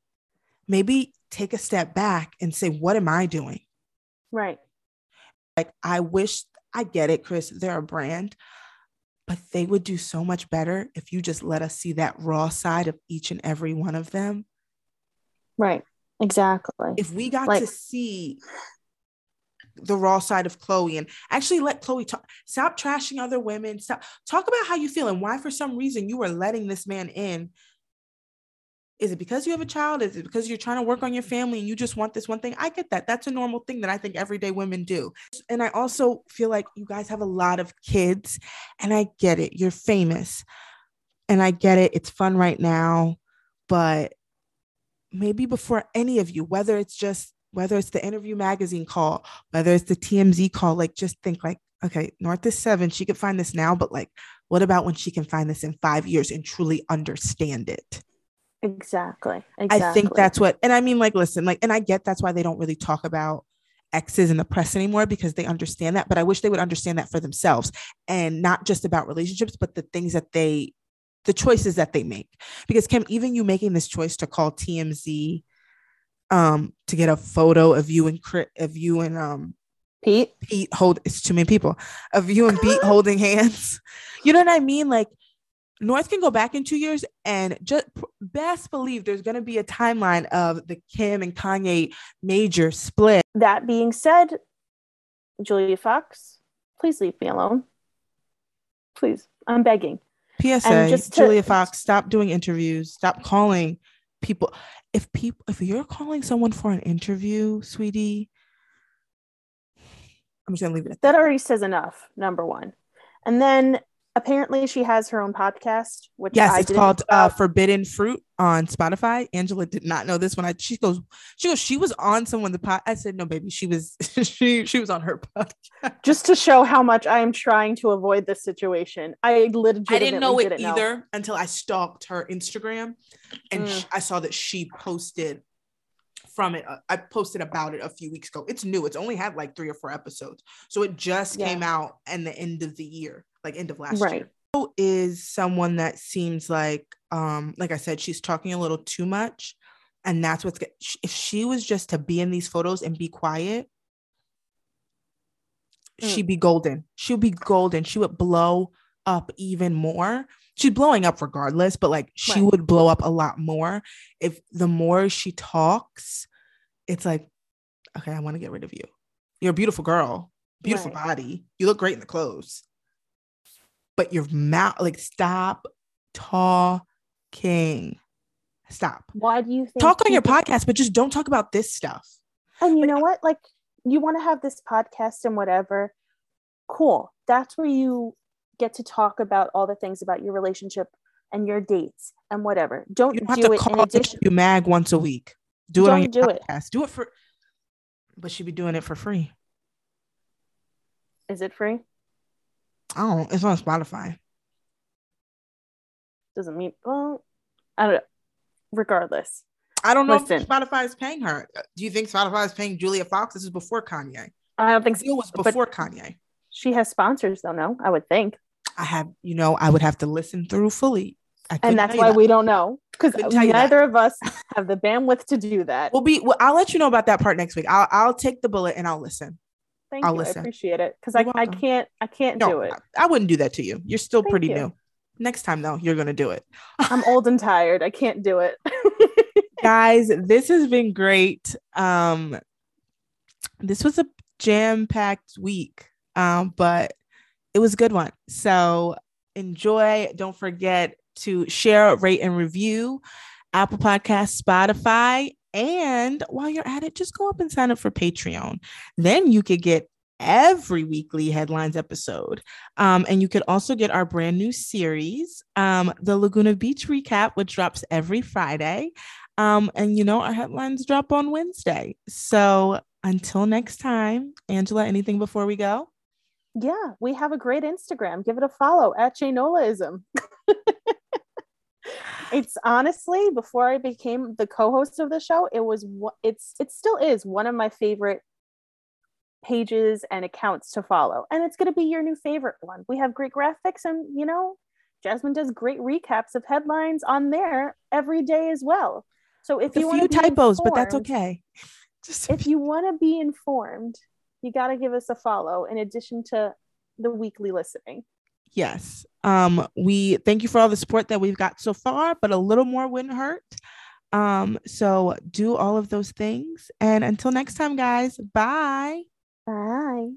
maybe take a step back and say, what am I doing? Right. Like, I wish I get it, Kris, they're a brand. but they would do so much better if you just let us see that raw side of each and every one of them. Right. Exactly. If we got Like- to see the raw side of Khloe and actually let Khloe talk, stop trashing other women, stop talk about how you feel and why for some reason you were letting this man in. Is it because you have a child? Is it because you're trying to work on your family and you just want this one thing? I get that. That's a normal thing that I think everyday women do. And I also feel like you guys have a lot of kids and I get it. You're famous and I get it. It's fun right now, but maybe before any of you, whether it's just whether it's the interview magazine call, whether it's the TMZ call, like just think like, okay, North is seven. She could find this now, but like, what about when she can find this in five years and truly understand it? Exactly. Exactly. I think that's what, and I mean, like, listen, like, and I get that's why they don't really talk about exes in the press anymore because they understand that. But I wish they would understand that for themselves and not just about relationships, but the things that they, the choices that they make. Because Kim, even you making this choice to call TMZ, um, to get a photo of you and of you and um Pete. Pete hold it's too many people of you and Pete holding hands. You know what I mean? Like North can go back in two years and just best believe there's going to be a timeline of the Kim and Kanye major split. That being said, Julia Fox, please leave me alone. Please. I'm begging. PSA, just to- Julia Fox, stop doing interviews. Stop calling people. If people, if you're calling someone for an interview, sweetie, I'm just gonna leave it at that. That already says enough, number one. And then apparently she has her own podcast, which Yes, I it's called uh. Forbidden Fruit on Spotify. Angela did not know this when I she goes she goes she was on someone the pod. I said no, baby, she was she she was on her podcast. just to show how much I am trying to avoid this situation. I legitimately I didn't know it didn't know. either until I stalked her Instagram, and Mm. sh- I saw that she posted from it. uh, I posted about it a few weeks ago. It's new. It's only had like three or four episodes, so it just Yeah. came out in the end of the year, like end of last Right. year. Who Is someone that seems like, um, like I said, she's talking a little too much, and that's what's sh- if she was just to be in these photos and be quiet. Mm. She'd be golden. She'd be golden. She would blow up even more. She's blowing up regardless, but like she Right. would blow up a lot more if the more she talks, it's like, okay, I want to get rid of you. You're a beautiful girl, beautiful Right. body. You look great in the clothes. But your mouth, like, stop talking. Stop. Why do you think Talk on your podcast, but just don't talk about this stuff. And you Like- know what? Like you want to have this podcast and whatever. Cool. That's where you get to talk about all the things about your relationship and your dates and whatever. Don't, You don't have do to it in addition. you mag once a week. Do it on your Don't do it. Do it for, but she'd be doing it for free. Is it free? Oh, it's on Spotify. Doesn't mean well, I don't know. Regardless. I don't know Listen. if Spotify is paying her. Do you think Spotify is paying Julia Fox? This is before Kanye. I don't think so. Deal was But- before Kanye. She has sponsors though, no? I would think. I have, you know, I would have to listen through fully. And that's why that. we don't know. Because Couldn't tell you that. neither of us have the bandwidth to do that. We'll be. Well, I'll let you know about that part next week. I'll I'll take the bullet and I'll listen. Thank I'll you. listen. I appreciate it. Because I, I can't I can't do it. I, I wouldn't do that to you. You're still Thank pretty you. new. Next time though, you're gonna do it. I'm old and tired. I can't do it. guys this has been great um this was a jam-packed week um but it was a good one. So enjoy. Don't forget to share rate and review apple podcast spotify. And while you're at it just go up and sign up for patreon. Then you could get every weekly headlines episode. Um, and you could also get our brand new series um, the laguna beach recap which drops every friday. Um, and you know, our headlines drop on Wednesday. So until next time, Angela, anything before we go? Yeah, we have a great Instagram. Give it a follow at Janolaism. it's honestly before I became the co-host of the show, it was it's it still is one of my favorite pages and accounts to follow. And it's gonna be your new favorite one. We have great graphics and you know, Jasmine does great recaps of headlines on there every day as well. So if you want few to typos, but that's okay. Just if you want to be informed, you got to give us a follow in addition to the weekly listening. Yes. Um, we thank you for all the support that we've got so far, but a little more wouldn't hurt. Um, so do all of those things. And until next time, guys, bye. Bye.